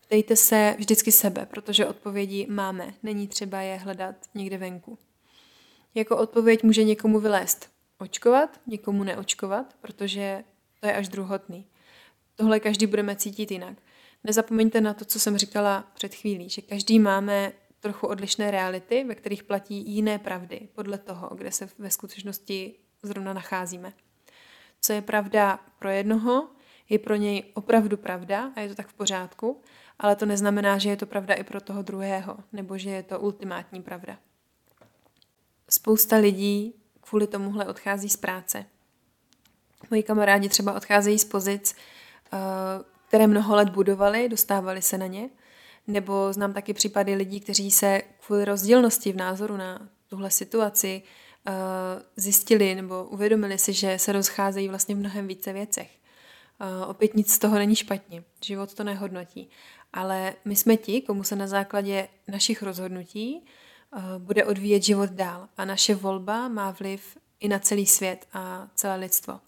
Ptejte se vždycky sebe, protože odpovědi máme, není třeba je hledat někde venku. Jako odpověď může někomu vylézt očkovat, někomu neočkovat, protože to je až druhotný. Tohle každý budeme cítit jinak. Nezapomeňte na to, co jsem říkala před chvílí, že každý máme trochu odlišné reality, ve kterých platí jiné pravdy podle toho, kde se ve skutečnosti zrovna nacházíme. Co je pravda pro jednoho, je pro něj opravdu pravda a je to tak v pořádku, ale to neznamená, že je to pravda i pro toho druhého, nebo že je to ultimátní pravda. Spousta lidí kvůli tomuhle odchází z práce. Moji kamarádi třeba odcházejí z pozic, které mnoho let budovali, dostávali se na ně. Nebo znám taky případy lidí, kteří se kvůli rozdílnosti v názoru na tuhle situaci zjistili nebo uvědomili si, že se rozcházejí vlastně v mnohem více věcech. Opět nic z toho není špatně, život to nehodnotí. Ale my jsme ti, komu se na základě našich rozhodnutí bude odvíjet život dál. A naše volba má vliv i na celý svět a celé lidstvo.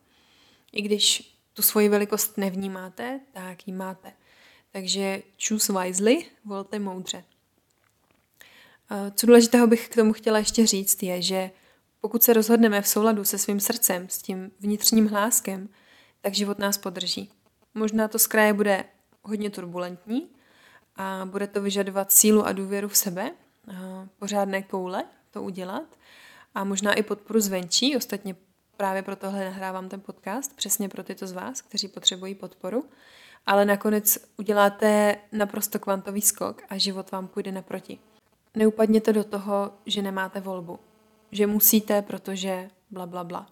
I když tu svoji velikost nevnímáte, tak ji máte. Takže choose wisely, volte moudře. Co důležitého bych k tomu chtěla ještě říct, je, že pokud se rozhodneme v souladu se svým srdcem, s tím vnitřním hláskem, tak život nás podrží. Možná to z kraje bude hodně turbulentní a bude to vyžadovat sílu a důvěru v sebe, pořádné koule to udělat a možná i podporu zvenčí. Ostatně právě pro tohle nahrávám ten podcast, přesně pro tyto z vás, kteří potřebují podporu. Ale nakonec uděláte naprosto kvantový skok a život vám půjde naproti. Neupadněte do toho, že nemáte volbu. Že musíte, protože bla, bla, bla.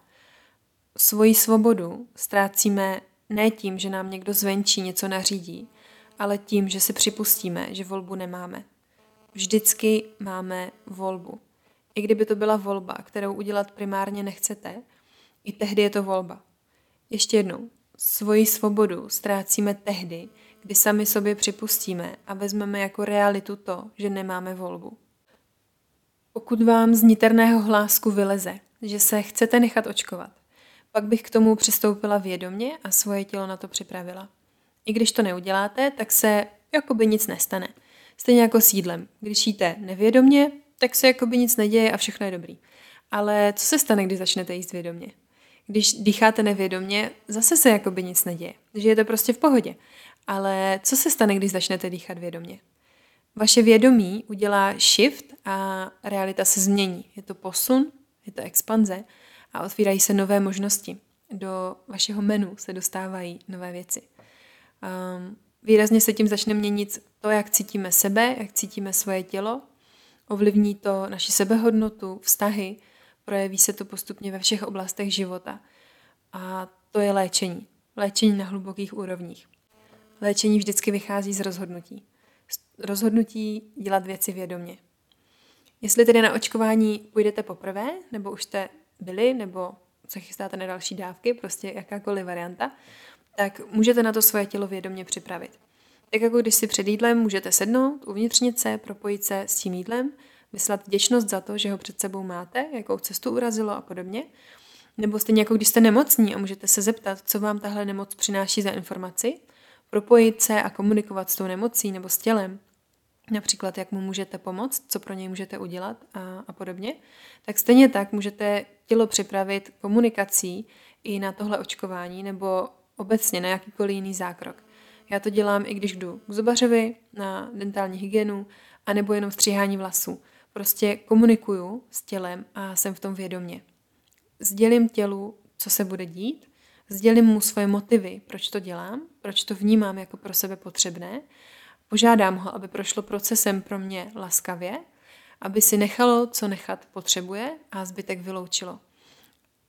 Svoji svobodu ztrácíme ne tím, že nám někdo zvenčí něco nařídí, ale tím, že si připustíme, že volbu nemáme. Vždycky máme volbu. I kdyby to byla volba, kterou udělat primárně nechcete, i tehdy je to volba. Ještě jednou, svoji svobodu ztrácíme tehdy, kdy sami sobě připustíme a vezmeme jako realitu to, že nemáme volbu. Pokud vám z niterného hlásku vyleze, že se chcete nechat očkovat, pak bych k tomu přistoupila vědomně a svoje tělo na to připravila. I když to neuděláte, tak se jakoby nic nestane. Stejně jako s jídlem. Když jíte nevědomně, tak se jakoby nic neděje a všechno je dobrý. Ale co se stane, když začnete jíst vědomě? Když dýcháte nevědomě, zase se jakoby nic neděje. Že je to prostě v pohodě. Ale co se stane, když začnete dýchat vědomě? Vaše vědomí udělá shift a realita se změní. Je to posun, je to expanze a otvírají se nové možnosti. Do vašeho menu se dostávají nové věci. Um, výrazně se tím začne měnit to, jak cítíme sebe, jak cítíme svoje tělo. Ovlivní to naši sebehodnotu, vztahy, projeví se to postupně ve všech oblastech života. A to je léčení. Léčení na hlubokých úrovních. Léčení vždycky vychází z rozhodnutí. Z rozhodnutí dělat věci vědomě. Jestli tedy na očkování půjdete poprvé, nebo už jste byli, nebo se chystáte na další dávky, prostě jakákoliv varianta, tak můžete na to svoje tělo vědomě připravit. Tak jako když si před jídlem můžete sednout, uvnitřnit se, propojit se s tím jídlem, vyslat vděčnost za to, že ho před sebou máte, jakou cestu urazilo a podobně. Nebo stejně jako když jste nemocní a můžete se zeptat, co vám tahle nemoc přináší za informaci, propojit se a komunikovat s tou nemocí nebo s tělem, například jak mu můžete pomoct, co pro něj můžete udělat a, a podobně, tak stejně tak můžete tělo připravit komunikací i na tohle očkování nebo obecně na jakýkoliv jiný zákrok. Já to dělám i když jdu k zubařovi na dentální hygienu, anebo jenom stříhání vlasů. Prostě komunikuju s tělem a jsem v tom vědomě. Sdělím tělu, co se bude dít, sdělím mu svoje motivy, proč to dělám, proč to vnímám jako pro sebe potřebné, požádám ho, aby prošlo procesem pro mě laskavě, aby si nechalo, co nechat potřebuje a zbytek vyloučilo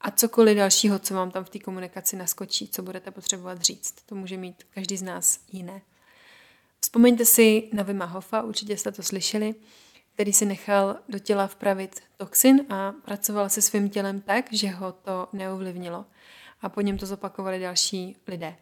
a cokoliv dalšího, co vám tam v té komunikaci naskočí, co budete potřebovat říct. To může mít každý z nás jiné. Vzpomeňte si na Vima Hofa, určitě jste to slyšeli, který si nechal do těla vpravit toxin a pracoval se svým tělem tak, že ho to neovlivnilo. A po něm to zopakovali další lidé.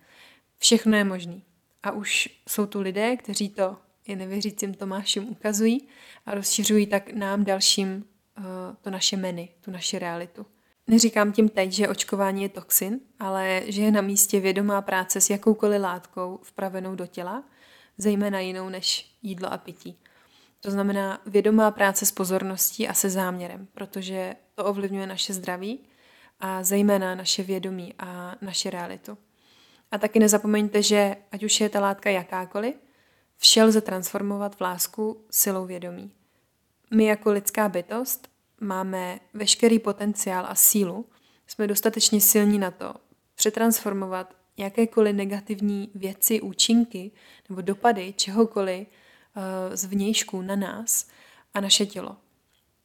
Všechno je možný. A už jsou tu lidé, kteří to i nevěřícím Tomášům ukazují a rozšiřují tak nám dalším uh, to naše meny, tu naši realitu. Neříkám tím teď, že očkování je toxin, ale že je na místě vědomá práce s jakoukoliv látkou vpravenou do těla, zejména jinou než jídlo a pití. To znamená vědomá práce s pozorností a se záměrem, protože to ovlivňuje naše zdraví a zejména naše vědomí a naše realitu. A taky nezapomeňte, že ať už je ta látka jakákoliv, vše lze transformovat v lásku silou vědomí. My jako lidská bytost máme veškerý potenciál a sílu, jsme dostatečně silní na to přetransformovat jakékoliv negativní věci, účinky nebo dopady čehokoliv z vnějšku na nás a naše tělo.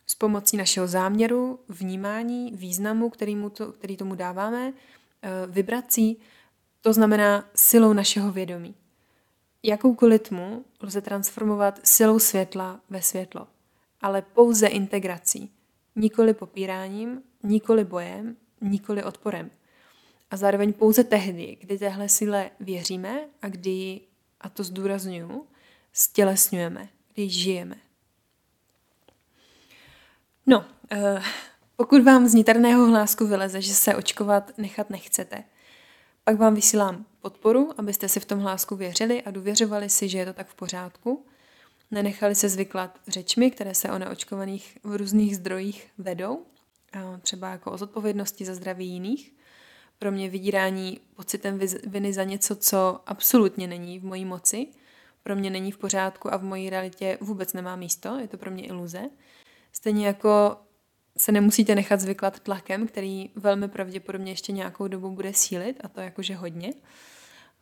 S pomocí našeho záměru, vnímání, významu, který, mu to, který tomu dáváme, uh, vibrací, to znamená silou našeho vědomí. Jakoukoliv tmu lze transformovat silou světla ve světlo, ale pouze integrací nikoli popíráním, nikoli bojem, nikoli odporem. A zároveň pouze tehdy, kdy téhle síle věříme a kdy, a to zdůraznuju, stělesňujeme, kdy žijeme. No, uh, pokud vám z niterného hlásku vyleze, že se očkovat nechat nechcete, pak vám vysílám podporu, abyste si v tom hlásku věřili a důvěřovali si, že je to tak v pořádku. Nenechali se zvyklat řečmi, které se o neočkovaných v různých zdrojích vedou, třeba jako o zodpovědnosti za zdraví jiných. Pro mě vydírání pocitem viny za něco, co absolutně není v mojí moci, pro mě není v pořádku a v mojí realitě vůbec nemá místo, je to pro mě iluze. Stejně jako se nemusíte nechat zvyklat tlakem, který velmi pravděpodobně ještě nějakou dobu bude sílit, a to jakože hodně.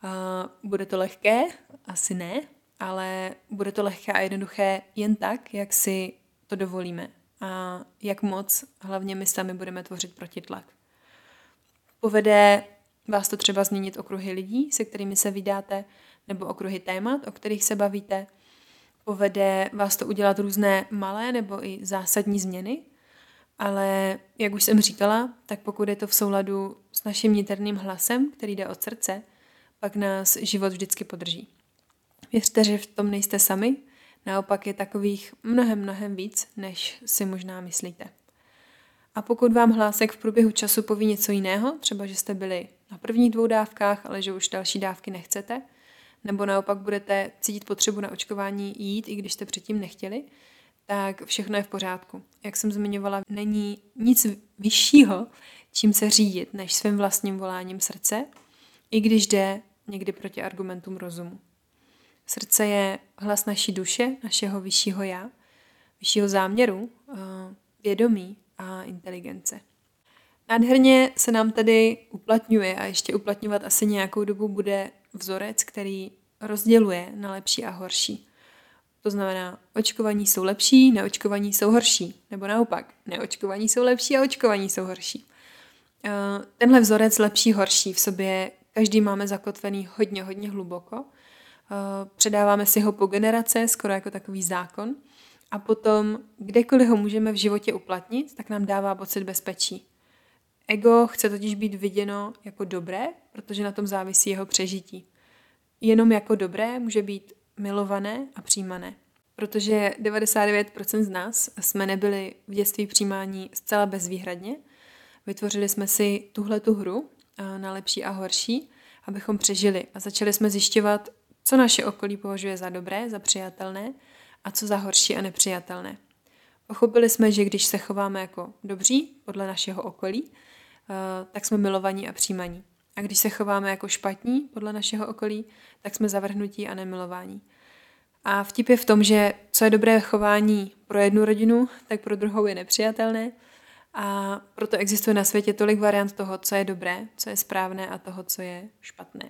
A bude to lehké? Asi ne, ale bude to lehké a jednoduché jen tak, jak si to dovolíme a jak moc hlavně my sami budeme tvořit protitlak. Povede vás to třeba změnit okruhy lidí, se kterými se vydáte, nebo okruhy témat, o kterých se bavíte. Povede vás to udělat různé malé nebo i zásadní změny, ale jak už jsem říkala, tak pokud je to v souladu s naším niterným hlasem, který jde od srdce, pak nás život vždycky podrží. Věřte, že v tom nejste sami, naopak je takových mnohem, mnohem víc, než si možná myslíte. A pokud vám hlásek v průběhu času poví něco jiného, třeba že jste byli na prvních dvou dávkách, ale že už další dávky nechcete, nebo naopak budete cítit potřebu na očkování jít, i když jste předtím nechtěli, tak všechno je v pořádku. Jak jsem zmiňovala, není nic vyššího, čím se řídit, než svým vlastním voláním srdce, i když jde někdy proti argumentům rozumu. Srdce je hlas naší duše, našeho vyššího já, vyššího záměru, eh, vědomí a inteligence. Nádherně se nám tedy uplatňuje a ještě uplatňovat asi nějakou dobu bude vzorec, který rozděluje na lepší a horší. To znamená, očkovaní jsou lepší, neočkovaní jsou horší. Nebo naopak, neočkovaní jsou lepší a očkovaní jsou horší. Eh, tenhle vzorec lepší, horší v sobě každý máme zakotvený hodně, hodně hluboko. Eh, předáváme si ho po generace, skoro jako takový zákon. A potom, kdekoliv ho můžeme v životě uplatnit, tak nám dává pocit bezpečí. Ego chce totiž být viděno jako dobré, protože na tom závisí jeho přežití. Jenom jako dobré může být milované a přijímané. Protože 99% z nás jsme nebyli v dětství přijímání zcela bezvýhradně. Vytvořili jsme si tuhle tu hru na lepší a horší, abychom přežili a začali jsme zjišťovat, co naše okolí považuje za dobré, za přijatelné a co za horší a nepřijatelné. Pochopili jsme, že když se chováme jako dobří podle našeho okolí, tak jsme milovaní a přijímaní. A když se chováme jako špatní podle našeho okolí, tak jsme zavrhnutí a nemilování. A vtip je v tom, že co je dobré chování pro jednu rodinu, tak pro druhou je nepřijatelné. A proto existuje na světě tolik variant toho, co je dobré, co je správné a toho, co je špatné.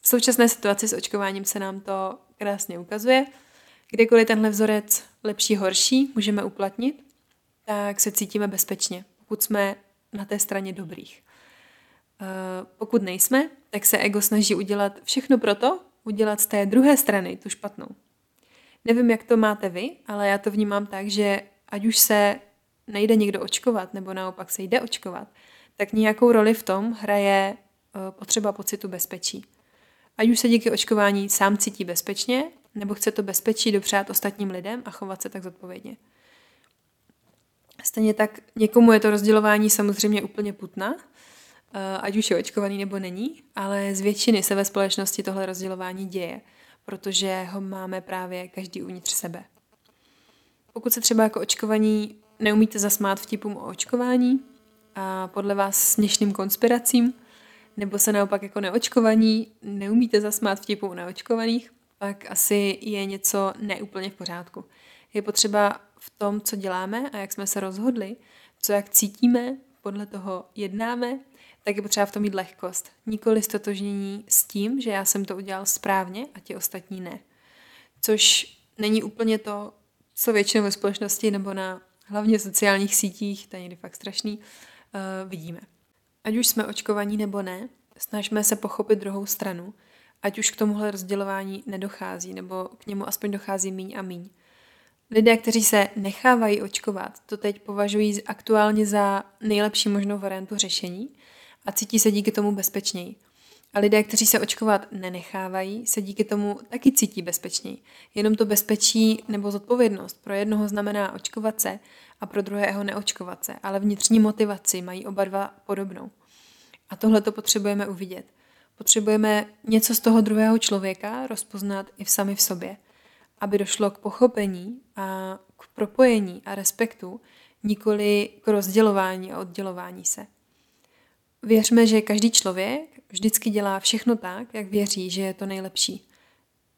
V současné situaci s očkováním se nám to krásně ukazuje. Kdekoliv tenhle vzorec lepší, horší můžeme uplatnit, tak se cítíme bezpečně, pokud jsme na té straně dobrých. Eh, pokud nejsme, tak se ego snaží udělat všechno proto, udělat z té druhé strany tu špatnou. Nevím, jak to máte vy, ale já to vnímám tak, že ať už se nejde někdo očkovat, nebo naopak se jde očkovat, tak nějakou roli v tom hraje eh, potřeba pocitu bezpečí. Ať už se díky očkování sám cítí bezpečně, nebo chce to bezpečí dopřát ostatním lidem a chovat se tak zodpovědně. Stejně tak někomu je to rozdělování samozřejmě úplně putná, Eh, ať už je očkovaný nebo není, ale z většiny se ve společnosti tohle rozdělování děje, protože ho máme právě každý uvnitř sebe. Pokud se třeba jako očkovaní neumíte zasmát vtipům o očkování a podle vás směšným konspiracím, nebo se naopak jako neočkovaní neumíte zasmát vtipům o neočkovaných, pak asi je něco neúplně v pořádku. Je potřeba v tom, co děláme a jak jsme se rozhodli, co jak cítíme, podle toho jednáme tak je potřeba v tom mít lehkost. Nikoli stotožnění s tím, že já jsem to udělal správně a ti ostatní ne. Což není úplně to, co většinou ve společnosti nebo na hlavně sociálních sítích, to je někdy fakt strašný, uh, vidíme. Ať už jsme očkovaní nebo ne, snažíme se pochopit druhou stranu, ať už k tomuhle rozdělování nedochází, nebo k němu aspoň dochází míň a míň. Lidé, kteří se nechávají očkovat, to teď považují aktuálně za nejlepší možnou variantu řešení a cítí se díky tomu bezpečněji. A lidé, kteří se očkovat nenechávají, se díky tomu taky cítí bezpečněji. Jenom to bezpečí nebo zodpovědnost pro jednoho znamená očkovat se a pro druhého neočkovat se, ale vnitřní motivaci mají oba dva podobnou. A tohle to potřebujeme uvidět. Potřebujeme něco z toho druhého člověka rozpoznat i v sami v sobě, aby došlo k pochopení a k propojení a respektu, nikoli k rozdělování a oddělování se. Věřme, že každý člověk vždycky dělá všechno tak, jak věří, že je to nejlepší.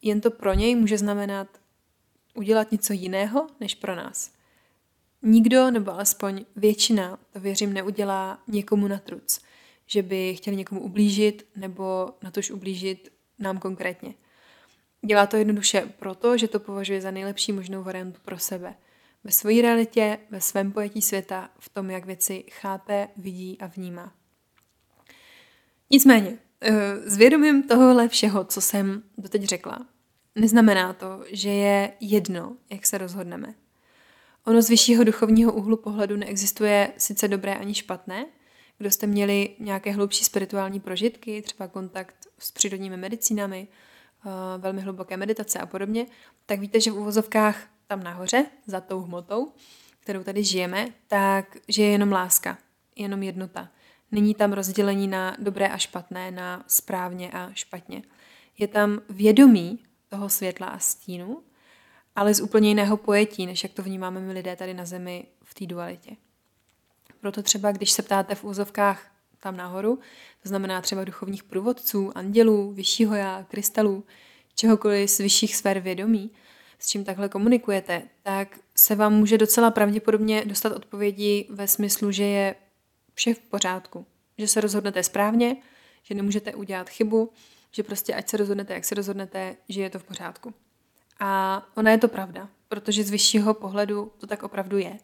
Jen to pro něj může znamenat udělat něco jiného než pro nás. Nikdo, nebo alespoň většina, to věřím, neudělá někomu na truc, že by chtěl někomu ublížit nebo na tož ublížit nám konkrétně. Dělá to jednoduše proto, že to považuje za nejlepší možnou variantu pro sebe. Ve své realitě, ve svém pojetí světa, v tom, jak věci chápe, vidí a vnímá. Nicméně, eh, s vědomím tohohle všeho, co jsem doteď řekla, neznamená to, že je jedno, jak se rozhodneme. Ono z vyššího duchovního úhlu pohledu neexistuje sice dobré ani špatné, kdo jste měli nějaké hlubší spirituální prožitky, třeba kontakt s přírodními medicínami, eh, velmi hluboké meditace a podobně, tak víte, že v uvozovkách tam nahoře, za tou hmotou, kterou tady žijeme, tak že je jenom láska, jenom jednota. Není tam rozdělení na dobré a špatné, na správně a špatně. Je tam vědomí toho světla a stínu, ale z úplně jiného pojetí, než jak to vnímáme my lidé tady na Zemi v té dualitě. Proto třeba, když se ptáte v úzovkách tam nahoru, to znamená třeba duchovních průvodců, andělů, vyššího já, krystalů, čehokoliv z vyšších sfér vědomí, s čím takhle komunikujete, tak se vám může docela pravděpodobně dostat odpovědi ve smyslu, že je vše v pořádku, že se rozhodnete správně, že nemůžete udělat chybu, že prostě ať se rozhodnete, jak se rozhodnete, že je to v pořádku. A ona je to pravda, protože z vyššího pohledu to tak opravdu je.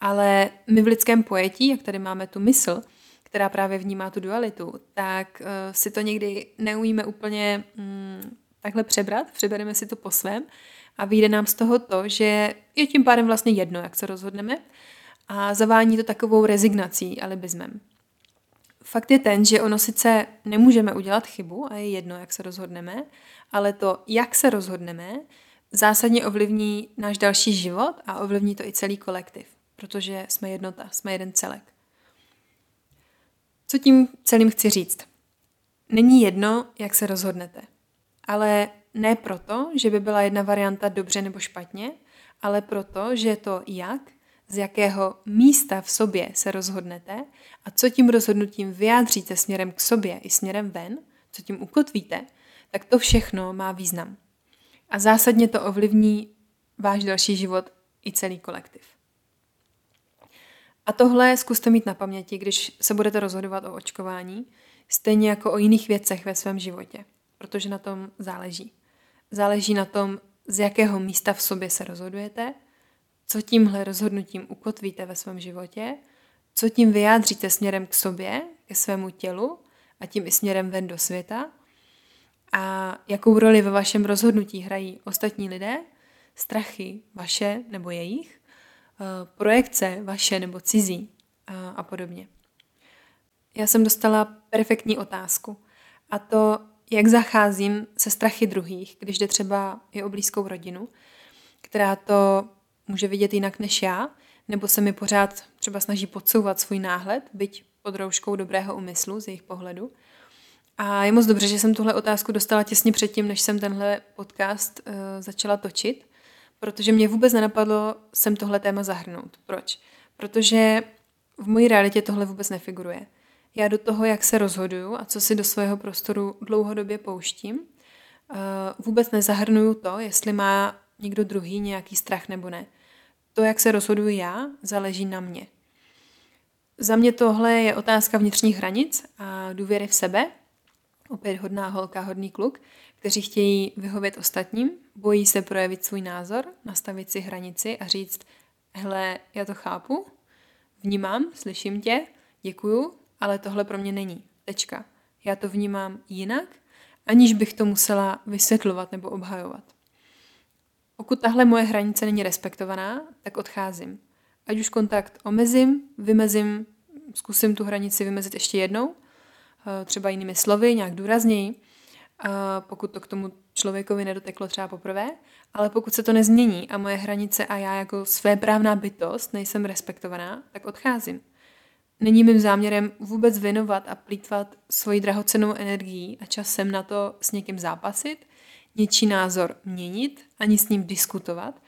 Ale my v lidském pojetí, jak tady máme tu mysl, která právě vnímá tu dualitu, tak uh, si to někdy neumíme úplně mm, takhle přebrat, přebereme si to po svém a vyjde nám z toho to, že je tím pádem vlastně jedno, jak se rozhodneme a zavání to takovou rezignací a libismem. Fakt je ten, že ono sice nemůžeme udělat chybu a je jedno, jak se rozhodneme, ale to, jak se rozhodneme, zásadně ovlivní náš další život a ovlivní to i celý kolektiv, protože jsme jednota, jsme jeden celek. Co tím celým chci říct? Není jedno, jak se rozhodnete, ale ne proto, že by byla jedna varianta dobře nebo špatně, ale proto, že to jak, z jakého místa v sobě se rozhodnete a co tím rozhodnutím vyjádříte směrem k sobě i směrem ven, co tím ukotvíte, tak to všechno má význam. A zásadně to ovlivní váš další život i celý kolektiv. A tohle zkuste mít na paměti, když se budete rozhodovat o očkování, stejně jako o jiných věcech ve svém životě, protože na tom záleží. Záleží na tom, z jakého místa v sobě se rozhodujete, co tímhle rozhodnutím ukotvíte ve svém životě, co tím vyjádříte směrem k sobě, ke svému tělu a tím i směrem ven do světa a jakou roli ve vašem rozhodnutí hrají ostatní lidé, strachy vaše nebo jejich, projekce vaše nebo cizí a, a podobně. Já jsem dostala perfektní otázku a to, jak zacházím se strachy druhých, když jde třeba i o blízkou rodinu, která to může vidět jinak než já, nebo se mi pořád třeba snaží podsouvat svůj náhled, byť pod rouškou dobrého úmyslu z jejich pohledu. A je moc dobře, že jsem tuhle otázku dostala těsně předtím, než jsem tenhle podcast uh, začala točit, protože mě vůbec nenapadlo sem tohle téma zahrnout. Proč? Protože v mojí realitě tohle vůbec nefiguruje. Já do toho, jak se rozhoduju a co si do svého prostoru dlouhodobě pouštím, uh, vůbec nezahrnuju to, jestli má někdo druhý nějaký strach nebo ne. To, jak se rozhoduji já, záleží na mě. Za mě tohle je otázka vnitřních hranic a důvěry v sebe. Opět hodná holka, hodný kluk, kteří chtějí vyhovět ostatním, bojí se projevit svůj názor, nastavit si hranici a říct, hele, já to chápu, vnímám, slyším tě, děkuju, ale tohle pro mě není. Tečka. Já to vnímám jinak, aniž bych to musela vysvětlovat nebo obhajovat. Pokud tahle moje hranice není respektovaná, tak odcházím. Ať už kontakt omezím, vymezím, zkusím tu hranici vymezit ještě jednou, třeba jinými slovy, nějak důrazněji, pokud to k tomu člověkovi nedoteklo třeba poprvé, ale pokud se to nezmění a moje hranice a já jako svéprávná bytost nejsem respektovaná, tak odcházím. Není mým záměrem vůbec věnovat a plítvat svoji drahocenou energií a časem na to s někým zápasit, něčí názor měnit, ani s ním diskutovat,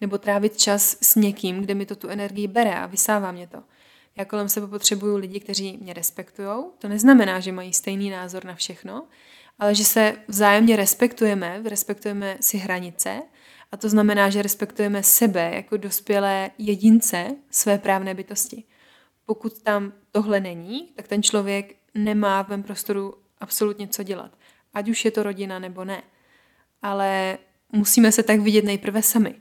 nebo trávit čas s někým, kde mi to tu energii bere a vysává mě to. Já kolem sebe potřebuju lidi, kteří mě respektují. To neznamená, že mají stejný názor na všechno, ale že se vzájemně respektujeme, respektujeme si hranice a to znamená, že respektujeme sebe jako dospělé jedince své právné bytosti. Pokud tam tohle není, tak ten člověk nemá v mém prostoru absolutně co dělat. Ať už je to rodina nebo ne. Ale musíme se tak vidět nejprve sami.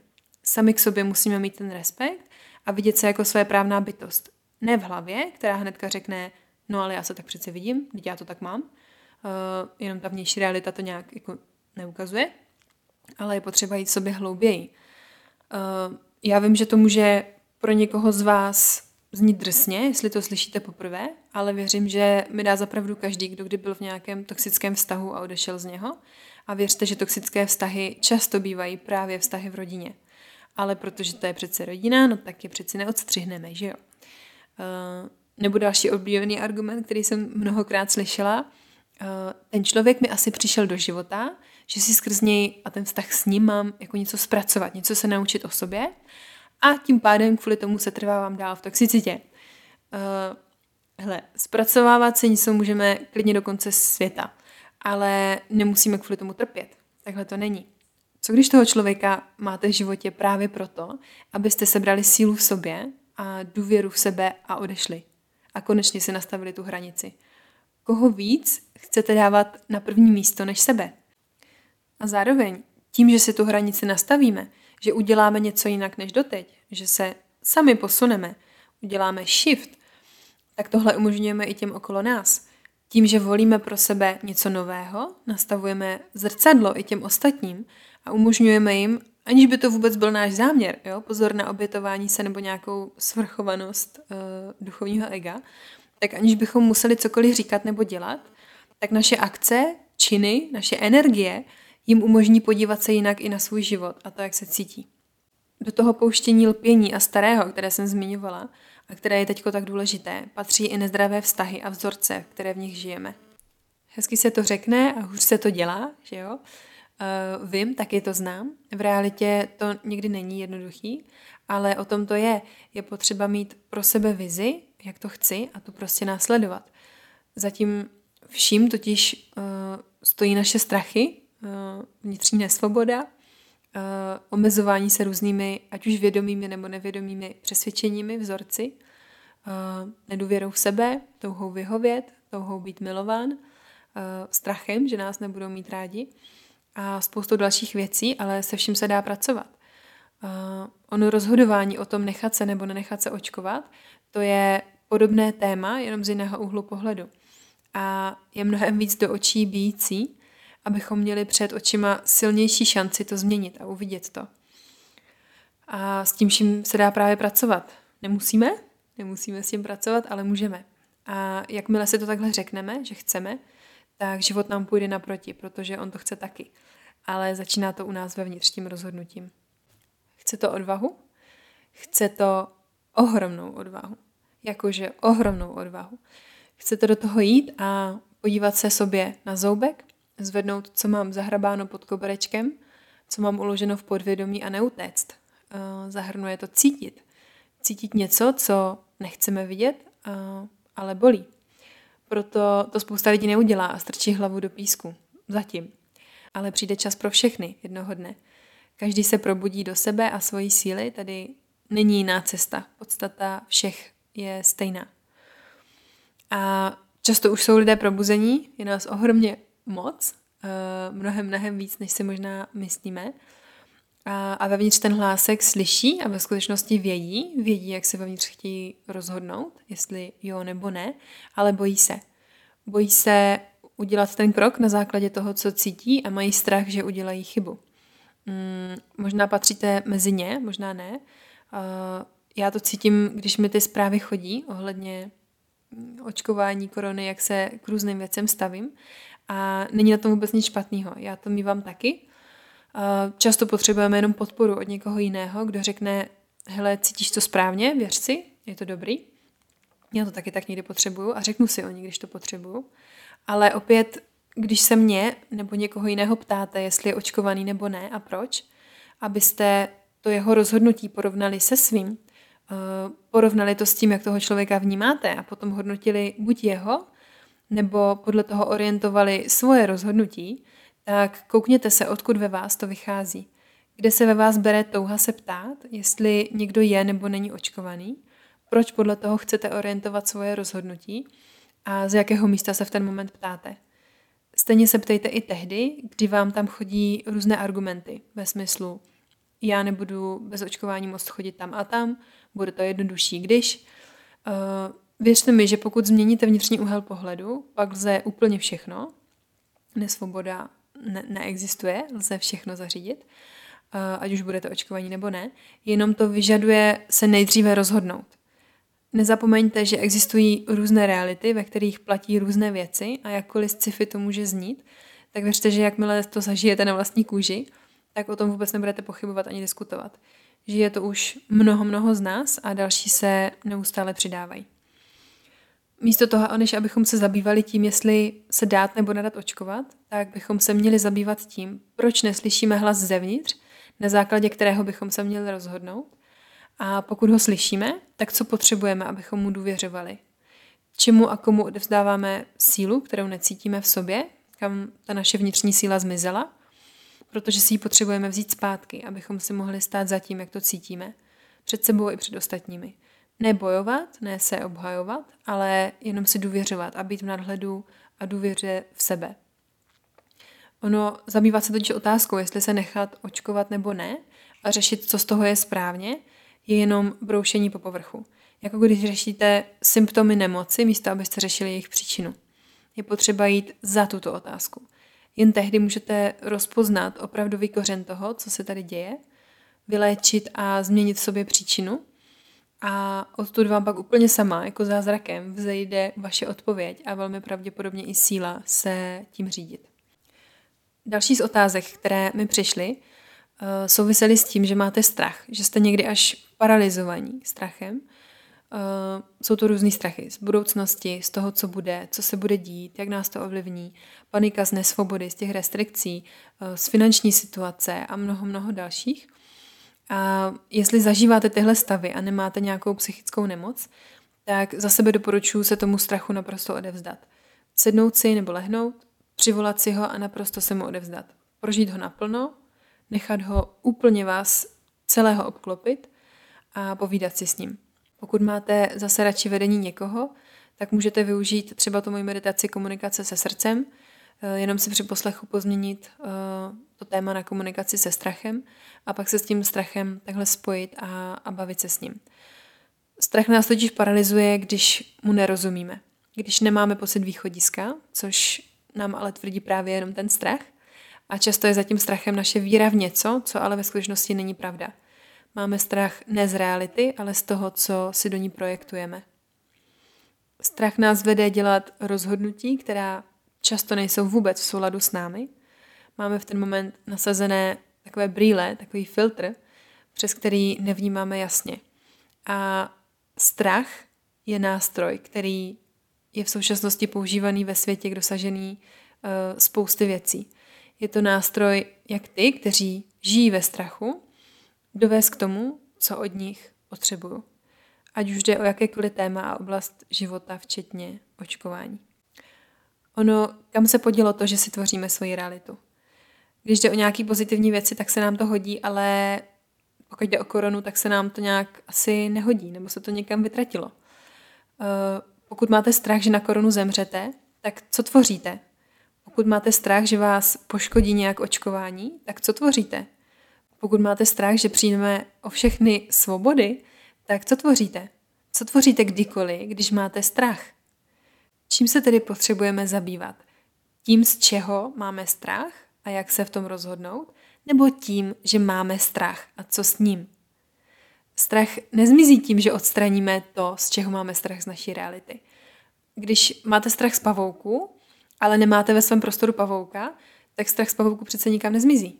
Sami k sobě musíme mít ten respekt a vidět se jako své právná bytost. Ne v hlavě, která hnedka řekne, no ale já se tak přece vidím, teď já to tak mám, uh, jenom ta vnější realita to nějak jako neukazuje, ale je potřeba jít sobě hlouběji. Uh, já vím, že to může pro někoho z vás znít drsně, jestli to slyšíte poprvé, ale věřím, že mi dá zapravdu každý, kdo kdy byl v nějakém toxickém vztahu a odešel z něho. A věřte, že toxické vztahy často bývají právě vztahy v rodině. Ale protože to je přece rodina, no tak je přeci neodstřihneme, že jo? Uh, nebo další oblíbený argument, který jsem mnohokrát slyšela, Eh, ten člověk mi asi přišel do života, že si skrz něj a ten vztah s ním mám jako něco zpracovat, něco se naučit o sobě a tím pádem kvůli tomu se trvávám dál v toxicitě. Uh, hele, zpracovávat se něco můžeme klidně do konce světa, ale nemusíme kvůli tomu trpět. Takhle to není. Co když toho člověka máte v životě právě proto, abyste sebrali sílu v sobě a důvěru v sebe a odešli? A konečně si nastavili tu hranici koho víc chcete dávat na první místo než sebe. A zároveň tím, že si tu hranici nastavíme, že uděláme něco jinak než doteď, že se sami posuneme, uděláme shift, tak tohle umožňujeme i těm okolo nás. Tím, že volíme pro sebe něco nového, nastavujeme zrcadlo i těm ostatním a umožňujeme jim, aniž by to vůbec byl náš záměr, jo? pozor na obětování se nebo nějakou svrchovanost uh, duchovního ega, tak aniž bychom museli cokoliv říkat nebo dělat, tak naše akce, činy, naše energie jim umožní podívat se jinak i na svůj život a to, jak se cítí. Do toho pouštění lpění a starého, které jsem zmiňovala a které je teď tak důležité, patří i nezdravé vztahy a vzorce, které v nich žijeme. Hezky se to řekne a hůř se to dělá, že jo? Uh, vím, taky to znám. V realitě to někdy není jednoduchý, ale o tom to je. Je potřeba mít pro sebe vizi, jak to chci a tu prostě následovat. Zatím vším totiž uh, stojí naše strachy, uh, vnitřní nesvoboda, omezování se různými, ať už vědomými nebo nevědomými přesvědčeními, vzorci, nedůvěrou v sebe, touhou vyhovět, touhou být milován, strachem, že nás nebudou mít rádi a spoustu dalších věcí, ale se vším se dá pracovat. Ono rozhodování o tom nechat se nebo nenechat se očkovat, to je podobné téma, jenom z jiného úhlu pohledu. A je mnohem víc do očí bíjící, abychom měli před očima silnější šanci to změnit a uvidět to. A s tím vším se dá právě pracovat. Nemusíme, nemusíme s tím pracovat, ale můžeme. A jakmile si to takhle řekneme, že chceme, tak život nám půjde naproti, protože on to chce taky. Ale začíná to u nás vevnitř tím rozhodnutím. Chce to odvahu? Chce to ohromnou odvahu jakože ohromnou odvahu. Chcete do toho jít a podívat se sobě na zoubek, zvednout, co mám zahrabáno pod koberečkem, co mám uloženo v podvědomí a neutéct. Eh, zahrnuje to cítit. Cítit něco, co nechceme vidět, eh, ale bolí. Proto to spousta lidí neudělá a strčí hlavu do písku. Zatím. Ale přijde čas pro všechny jednoho dne. Každý se probudí do sebe a svojí síly, tady není jiná cesta. Podstata všech je stejná. A často už jsou lidé probuzení, je nás ohromně moc, uh, mnohem, mnohem víc, než si možná myslíme. A, a vevnitř ten hlásek slyší a ve skutečnosti vědí, vědí, jak se vevnitř chtějí rozhodnout, jestli jo nebo ne, ale bojí se. Bojí se udělat ten krok na základě toho, co cítí a mají strach, že udělají chybu. Mm, možná patříte mezi ně, možná ne. Uh, já to cítím, když mi ty zprávy chodí ohledně očkování korony, jak se k různým věcem stavím. A není na tom vůbec nic špatného. Já to mývám taky. Často potřebujeme jenom podporu od někoho jiného, kdo řekne, hele, cítíš to správně, věř si, je to dobrý. Já to taky tak někdy potřebuju a řeknu si o ní, když to potřebuju. Ale opět, když se mě nebo někoho jiného ptáte, jestli je očkovaný nebo ne a proč, abyste to jeho rozhodnutí porovnali se svým, eh, porovnali to s tím, jak toho člověka vnímáte a potom hodnotili buď jeho, nebo podle toho orientovali svoje rozhodnutí, tak koukněte se, odkud ve vás to vychází. Kde se ve vás bere touha se ptát, jestli někdo je nebo není očkovaný, proč podle toho chcete orientovat svoje rozhodnutí a z jakého místa se v ten moment ptáte. Stejně se ptejte i tehdy, kdy vám tam chodí různé argumenty ve smyslu já nebudu bez očkování moct chodit tam a tam, bude to jednodušší, když. Uh, věřte mi, že pokud změníte vnitřní úhel pohledu, pak lze úplně všechno. Nesvoboda ne- neexistuje, lze všechno zařídit, uh, ať už bude to očkování nebo ne. Jenom to vyžaduje se nejdříve rozhodnout. Nezapomeňte, že existují různé reality, ve kterých platí různé věci a jakkoliv sci-fi to může znít, tak věřte, že jakmile to zažijete na vlastní kůži, tak o tom vůbec nebudete pochybovat ani diskutovat. Žije to už mnoho, mnoho z nás a další se neustále přidávají. Místo toho, než abychom se zabývali tím, jestli se dát nebo nedat očkovat, tak bychom se měli zabývat tím, proč neslyšíme hlas zevnitř, na základě kterého bychom se měli rozhodnout a pokud ho slyšíme, tak co potřebujeme, abychom mu důvěřovali? Čemu a komu odevzdáváme sílu, kterou necítíme v sobě, kam ta naše vnitřní síla zmizela, protože si ji potřebujeme vzít zpátky, abychom si mohli stát za tím, jak to cítíme, před sebou i před ostatními. Ne bojovat, ne se obhajovat, ale jenom si důvěřovat a být v nadhledu a důvěře v sebe. Ono zabývat se totiž otázkou, jestli se nechat očkovat nebo ne a řešit, co z toho je správně, je jenom broušení po povrchu. Jako když řešíte symptomy nemoci, místo abyste řešili jejich příčinu. Je potřeba jít za tuto otázku. Jen tehdy můžete rozpoznat opravdový kořen toho, co se tady děje, vyléčit a změnit v sobě příčinu a odtud vám pak úplně sama, jako zázrakem, vzejde vaše odpověď a velmi pravděpodobně i síla se tím řídit. Další z otázek, které mi přišly, eh, souvisely s tím, že máte strach, že jste někdy až paralizovaní strachem. Uh, jsou to různé strachy z budoucnosti, z toho, co bude, co se bude dít, jak nás to ovlivní, panika z nesvobody, z těch restrikcí, uh, z finanční situace a mnoho, mnoho dalších. A jestli zažíváte tyhle stavy a nemáte nějakou psychickou nemoc, tak za sebe doporučuji se tomu strachu naprosto odevzdat. Sednout si nebo lehnout, přivolat si ho a naprosto se mu odevzdat. Prožít ho naplno, nechat ho úplně vás celého obklopit a povídat si s ním. Pokud máte zase radši vedení někoho, tak můžete využít třeba tu moji meditaci komunikace se srdcem, jenom si při poslechu pozměnit eh, to téma na komunikaci se strachem a pak se s tím strachem takhle spojit a, a bavit se s ním. Strach nás totiž paralyzuje, když mu nerozumíme. Když nemáme pocit východiska, což nám ale tvrdí právě jenom ten strach, a často je za tím strachem naše víra v něco, co ale ve skutečnosti není pravda. Máme strach ne z reality, ale z toho, co si do ní projektujeme. Strach nás vede dělat rozhodnutí, která často nejsou vůbec v souladu s námi. Máme v ten moment nasazené takové brýle, takový filtr, přes který nevnímáme jasně. A strach je nástroj, který je v současnosti používaný ve světě k dosažený uh, spousty věcí. Je to nástroj, jak ty, kteří žijí ve strachu, dovést k tomu, co od nich potřebuju. Ať už jde o jakékoliv téma a oblast života, včetně očkování. Ono, kam se podělo to, že si tvoříme svoji realitu. Když jde o nějaké pozitivní věci, tak se nám to hodí, ale pokud jde o koronu, tak se nám to nějak asi nehodí, nebo se to někam vytratilo. Eh, pokud máte strach, že na koronu zemřete, tak co tvoříte? Pokud máte strach, že vás poškodí nějak očkování, tak co tvoříte? Pokud máte strach, že přijdeme o všechny svobody, tak co tvoříte? Co tvoříte kdykoliv, když máte strach? Čím se tedy potřebujeme zabývat? Tím, z čeho máme strach a jak se v tom rozhodnout? nebo tím, že máme strach a co s ním. Strach nezmizí tím, že odstraníme to, z čeho máme strach z naší reality. Když máte strach z pavouku, ale nemáte ve svém prostoru pavouka, tak strach z pavouku přece nikam nezmizí.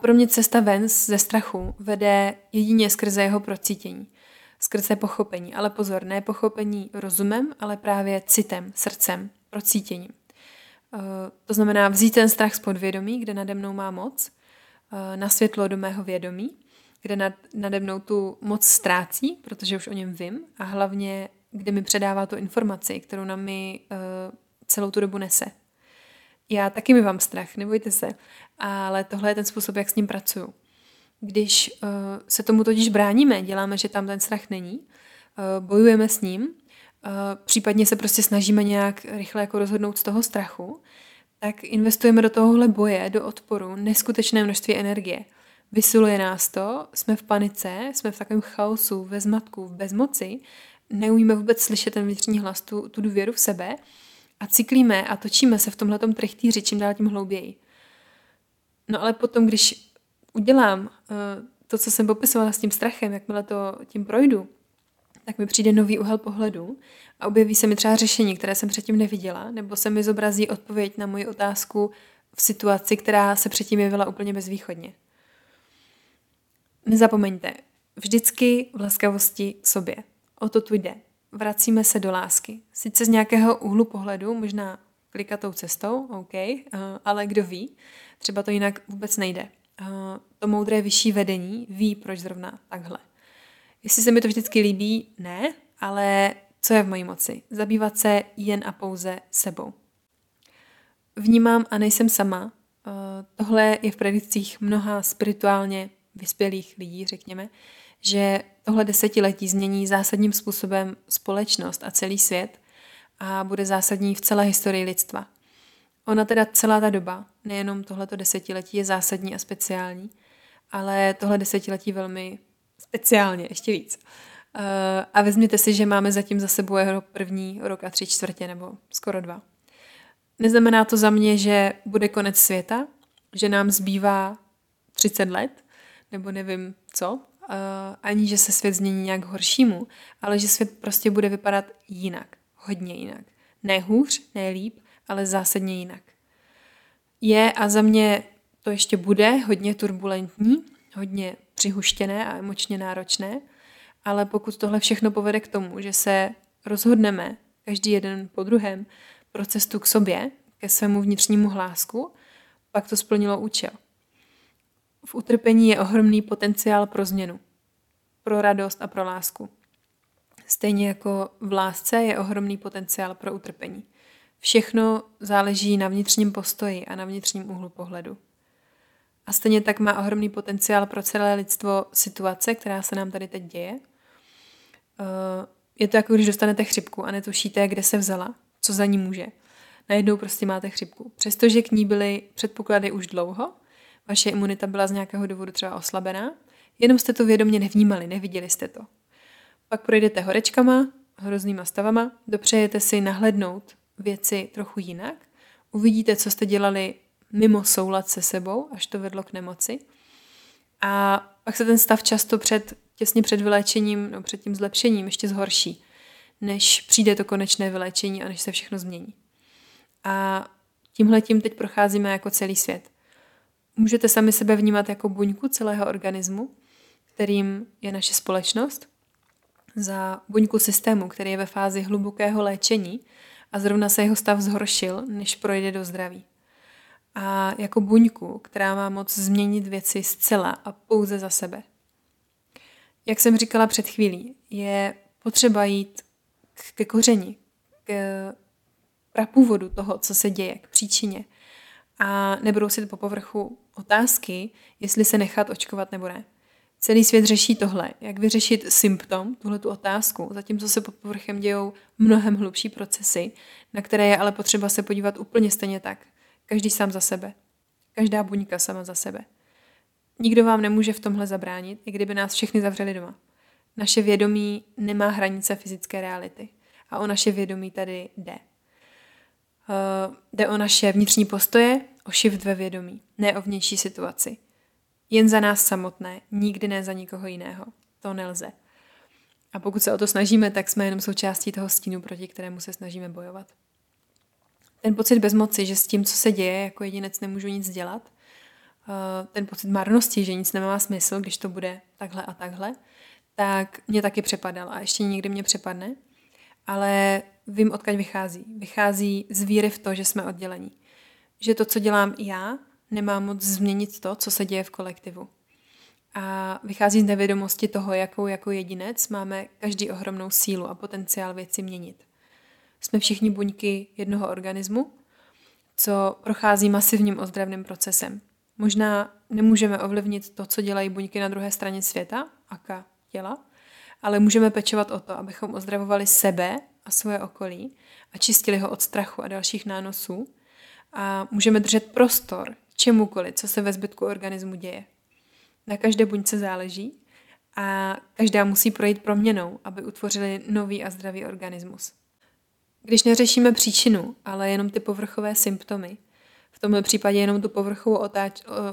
Pro mě cesta ven ze strachu vede jedině skrze jeho procítění, skrze pochopení. Ale pozor, ne pochopení rozumem, ale právě citem, srdcem, procítěním. Eh, to znamená vzít ten strach z podvědomí, kde nade mnou má moc, eh, na světlo do mého vědomí, kde nad, nade mnou tu moc ztrácí, protože už o něm vím a hlavně, kde mi předává tu informaci, kterou nám mi uh, celou tu dobu nese. Já taky mi vám strach, nebojte se, ale tohle je ten způsob, jak s ním pracuju. Když uh, se tomu totiž bráníme, děláme, že tam ten strach není, uh, bojujeme s ním, uh, případně se prostě snažíme nějak rychle jako rozhodnout z toho strachu, tak investujeme do tohohle boje, do odporu, neskutečné množství energie. Vysiluje nás to, jsme v panice, jsme v takovém chaosu, ve zmatku, v bezmoci, neumíme vůbec slyšet ten vnitřní hlas, tu, tu důvěru v sebe a cyklíme a točíme se v tomhle trechtýři čím dál tím hlouběji. No ale potom, když udělám uh, to, co jsem popisovala s tím strachem, jakmile to tím projdu, tak mi přijde nový úhel pohledu a objeví se mi třeba řešení, které jsem předtím neviděla, nebo se mi zobrazí odpověď na moji otázku v situaci, která se předtím jevila úplně bezvýchodně. Nezapomeňte, vždycky v laskavosti sobě. O to tu jde. Vracíme se do lásky. Sice z nějakého úhlu pohledu, možná klikatou cestou, OK, uh, ale kdo ví, třeba to jinak vůbec nejde. To moudré vyšší vedení ví, proč zrovna takhle. Jestli se mi to vždycky líbí, ne, ale co je v mojí moci? Zabývat se jen a pouze sebou. Vnímám a nejsem sama. Uh, tohle je v predikcích mnoha spirituálně vyspělých lidí, řekněme, že tohle desetiletí změní zásadním způsobem společnost a celý svět a bude zásadní v celé historii lidstva. Ona teda celá ta doba, nejenom tohleto desetiletí je zásadní a speciální, ale tohle desetiletí velmi speciálně, ještě víc. Uh, a vezměte si, že máme zatím za sebou jeho první rok a tři čtvrtě, nebo skoro dva. Neznamená to za mě, že bude konec světa, že nám zbývá 30 let, nebo nevím co, uh, ani že se svět změní nějak horšímu, ale že svět prostě bude vypadat jinak, hodně jinak. Ne hůř, ne líp, ale zásadně jinak. Je a za mě to ještě bude hodně turbulentní, hodně přihuštěné a emočně náročné, ale pokud tohle všechno povede k tomu, že se rozhodneme každý jeden po druhém pro cestu k sobě, ke svému vnitřnímu hlásku, pak to splnilo účel. V utrpení je ohromný potenciál pro změnu, pro radost a pro lásku. Stejně jako v lásce je ohromný potenciál pro utrpení. Všechno záleží na vnitřním postoji a na vnitřním úhlu pohledu. A stejně tak má ohromný potenciál pro celé lidstvo situace, která se nám tady teď děje. Eh, je to jako když dostanete chřipku a netušíte, kde se vzala, co za ní může. Najednou prostě máte chřipku. Přestože k ní byly předpoklady už dlouho, vaše imunita byla z nějakého důvodu třeba oslabená, jenom jste to vědomě nevnímali, neviděli jste to. Pak projdete horečkama, hroznýma stavama, dopřejete si nahlednout věci trochu jinak, uvidíte, co jste dělali mimo soulad se sebou, až to vedlo k nemoci. A pak se ten stav často před, těsně před vyléčením, no před tím zlepšením ještě zhorší, než přijde to konečné vyléčení a než se všechno změní. A tímhle tím teď procházíme jako celý svět. Můžete sami sebe vnímat jako buňku celého organismu, kterým je naše společnost, za buňku systému, který je ve fázi hlubokého léčení a zrovna se jeho stav zhoršil, než projde do zdraví. A jako buňku, která má moc změnit věci zcela a pouze za sebe. Jak jsem říkala před chvílí, je potřeba jít ke kořeni, k prapůvodu toho, co se děje, k příčině – a nebudou si po povrchu otázky, jestli se nechat očkovat nebo ne. Celý svět řeší tohle, jak vyřešit symptom, tuhle tu otázku, zatímco se pod povrchem dějou mnohem hlubší procesy, na které je ale potřeba se podívat úplně stejně tak. Každý sám za sebe. Každá buňka sama za sebe. Nikdo vám nemůže v tomhle zabránit, i kdyby nás všechny zavřeli doma. Naše vědomí nemá hranice fyzické reality. A o naše vědomí tady jde. Uh, jde o naše vnitřní postoje, o shift ve vědomí, ne o vnější situaci. Jen za nás samotné, nikdy ne za nikoho jiného. To nelze. A pokud se o to snažíme, tak jsme jenom součástí toho stínu, proti kterému se snažíme bojovat. Ten pocit bezmoci, že s tím, co se děje, jako jedinec nemůžu nic dělat, eh, ten pocit marnosti, že nic nemá smysl, když to bude takhle a takhle, tak mě taky přepadal a ještě někdy mě přepadne. Ale vím, odkud vychází. Vychází z víry v to, že jsme oddělení. Že to, co dělám já, nemá moc změnit to, co se děje v kolektivu. A vychází z nevědomosti toho, jakou jako jedinec máme každý ohromnou sílu a potenciál věci měnit. Jsme všichni buňky jednoho organismu, co prochází masivním ozdravným procesem. Možná nemůžeme ovlivnit to, co dělají buňky na druhé straně světa, aka těla, ale můžeme pečovat o to, abychom ozdravovali sebe a svoje okolí a čistili ho od strachu a dalších nánosů a můžeme držet prostor čemukoliv, co se ve zbytku organismu děje. Na každé buňce záleží a každá musí projít proměnou, aby utvořili nový a zdravý organismus. Když neřešíme příčinu, ale jenom ty povrchové symptomy, v tomhle případě jenom tu povrchovou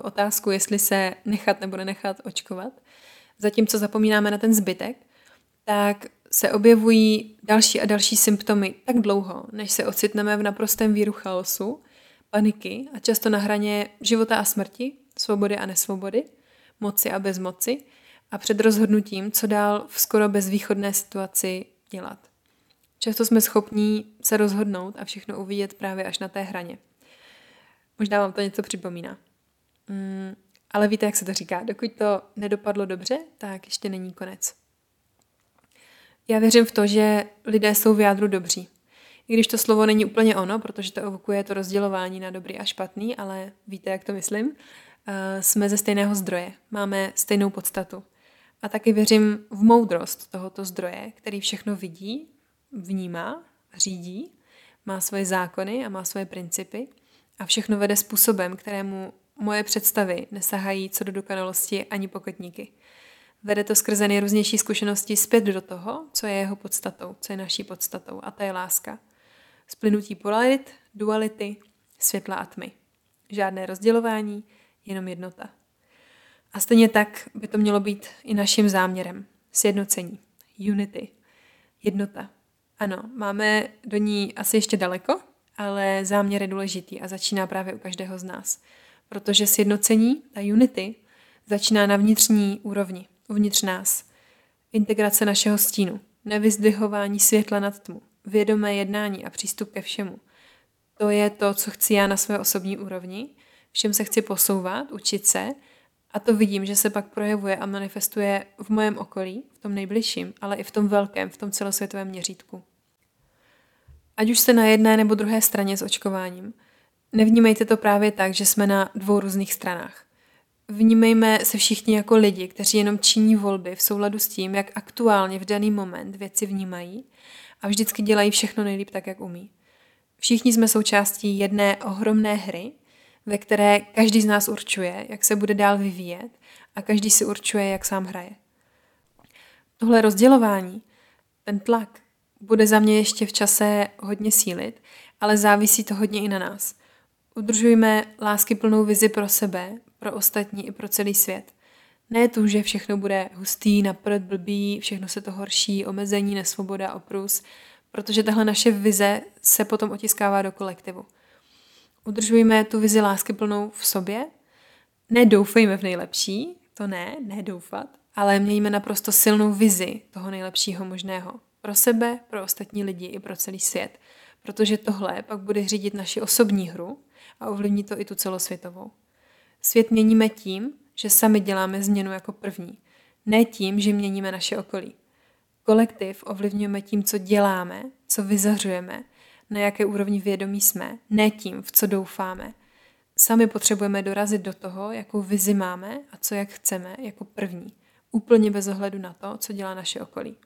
otázku, jestli se nechat nebo nenechat očkovat, zatímco zapomínáme na ten zbytek, tak se objevují další a další symptomy tak dlouho, než se ocitneme v naprostém víru chaosu, paniky a často na hraně života a smrti, svobody a nesvobody, moci a bezmoci a před rozhodnutím, co dál v skoro bezvýchodné situaci dělat. Často jsme schopní se rozhodnout a všechno uvidět právě až na té hraně. Možná vám to něco připomíná. Mm, ale víte, jak se to říká. Dokud to nedopadlo dobře, tak ještě není konec. Já věřím v to, že lidé jsou v jádru dobří. I když to slovo není úplně ono, protože to evokuje to rozdělování na dobrý a špatný, ale víte, jak to myslím, uh, jsme ze stejného zdroje, máme stejnou podstatu. A taky věřím v moudrost tohoto zdroje, který všechno vidí, vnímá, řídí, má svoje zákony a má svoje principy a všechno vede způsobem, kterému moje představy nesahají co do dokonalosti ani pokotníky. Vede to skrze nejrůznější zkušenosti zpět do toho, co je jeho podstatou, co je naší podstatou, a to je láska. Splynutí polarit, duality, světla a tmy. Žádné rozdělování, jenom jednota. A stejně tak by to mělo být i naším záměrem. Sjednocení. Unity. Jednota. Ano, máme do ní asi ještě daleko, ale záměr je důležitý a začíná právě u každého z nás. Protože sjednocení, ta unity, začíná na vnitřní úrovni, uvnitř nás. Integrace našeho stínu, nevyzdvihování světla nad tmu, vědomé jednání a přístup ke všemu. To je to, co chci já na své osobní úrovni. Všem se chci posouvat, učit se a to vidím, že se pak projevuje a manifestuje v mém okolí, v tom nejbližším, ale i v tom velkém, v tom celosvětovém měřítku. Ať už jste na jedné nebo druhé straně s očkováním, nevnímejte to právě tak, že jsme na dvou různých stranách. Vnímejme se všichni jako lidi, kteří jenom činí volby v souladu s tím, jak aktuálně v daný moment věci vnímají a vždycky dělají všechno nejlíp tak, jak umí. Všichni jsme součástí jedné ohromné hry, ve které každý z nás určuje, jak se bude dál vyvíjet a každý si určuje, jak sám hraje. Tohle rozdělování, ten tlak, bude za mě ještě v čase hodně sílit, ale závisí to hodně i na nás. Udržujme lásky plnou vizi pro sebe, pro ostatní i pro celý svět. Ne tu, že všechno bude hustý, naprd, blbý, všechno se to horší, omezení, nesvoboda, oprus, protože tahle naše vize se potom otiskává do kolektivu. Udržujme tu vizi lásky plnou v sobě, nedoufejme v nejlepší, to ne, nedoufat, ale mějme naprosto silnou vizi toho nejlepšího možného. Pro sebe, pro ostatní lidi i pro celý svět. Protože tohle pak bude řídit naši osobní hru a ovlivní to i tu celosvětovou. Svět měníme tím, že sami děláme změnu jako první. Ne tím, že měníme naše okolí. Kolektiv ovlivňujeme tím, co děláme, co vyzařujeme, na jaké úrovni vědomí jsme, ne tím, v co doufáme. Sami potřebujeme dorazit do toho, jakou vizi máme a co jak chceme jako první. Úplně bez ohledu na to, co dělá naše okolí.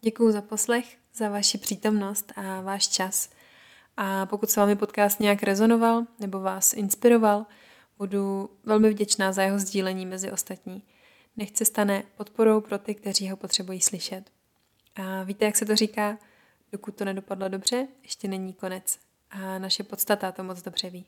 Děkuji za poslech, za vaši přítomnost a váš čas. A pokud se vámi podcast nějak rezonoval nebo vás inspiroval, Budu velmi vděčná za jeho sdílení mezi ostatní. Nechce stane podporou pro ty, kteří ho potřebují slyšet. A víte, jak se to říká? Dokud to nedopadlo dobře, ještě není konec. A naše podstata to moc dobře ví.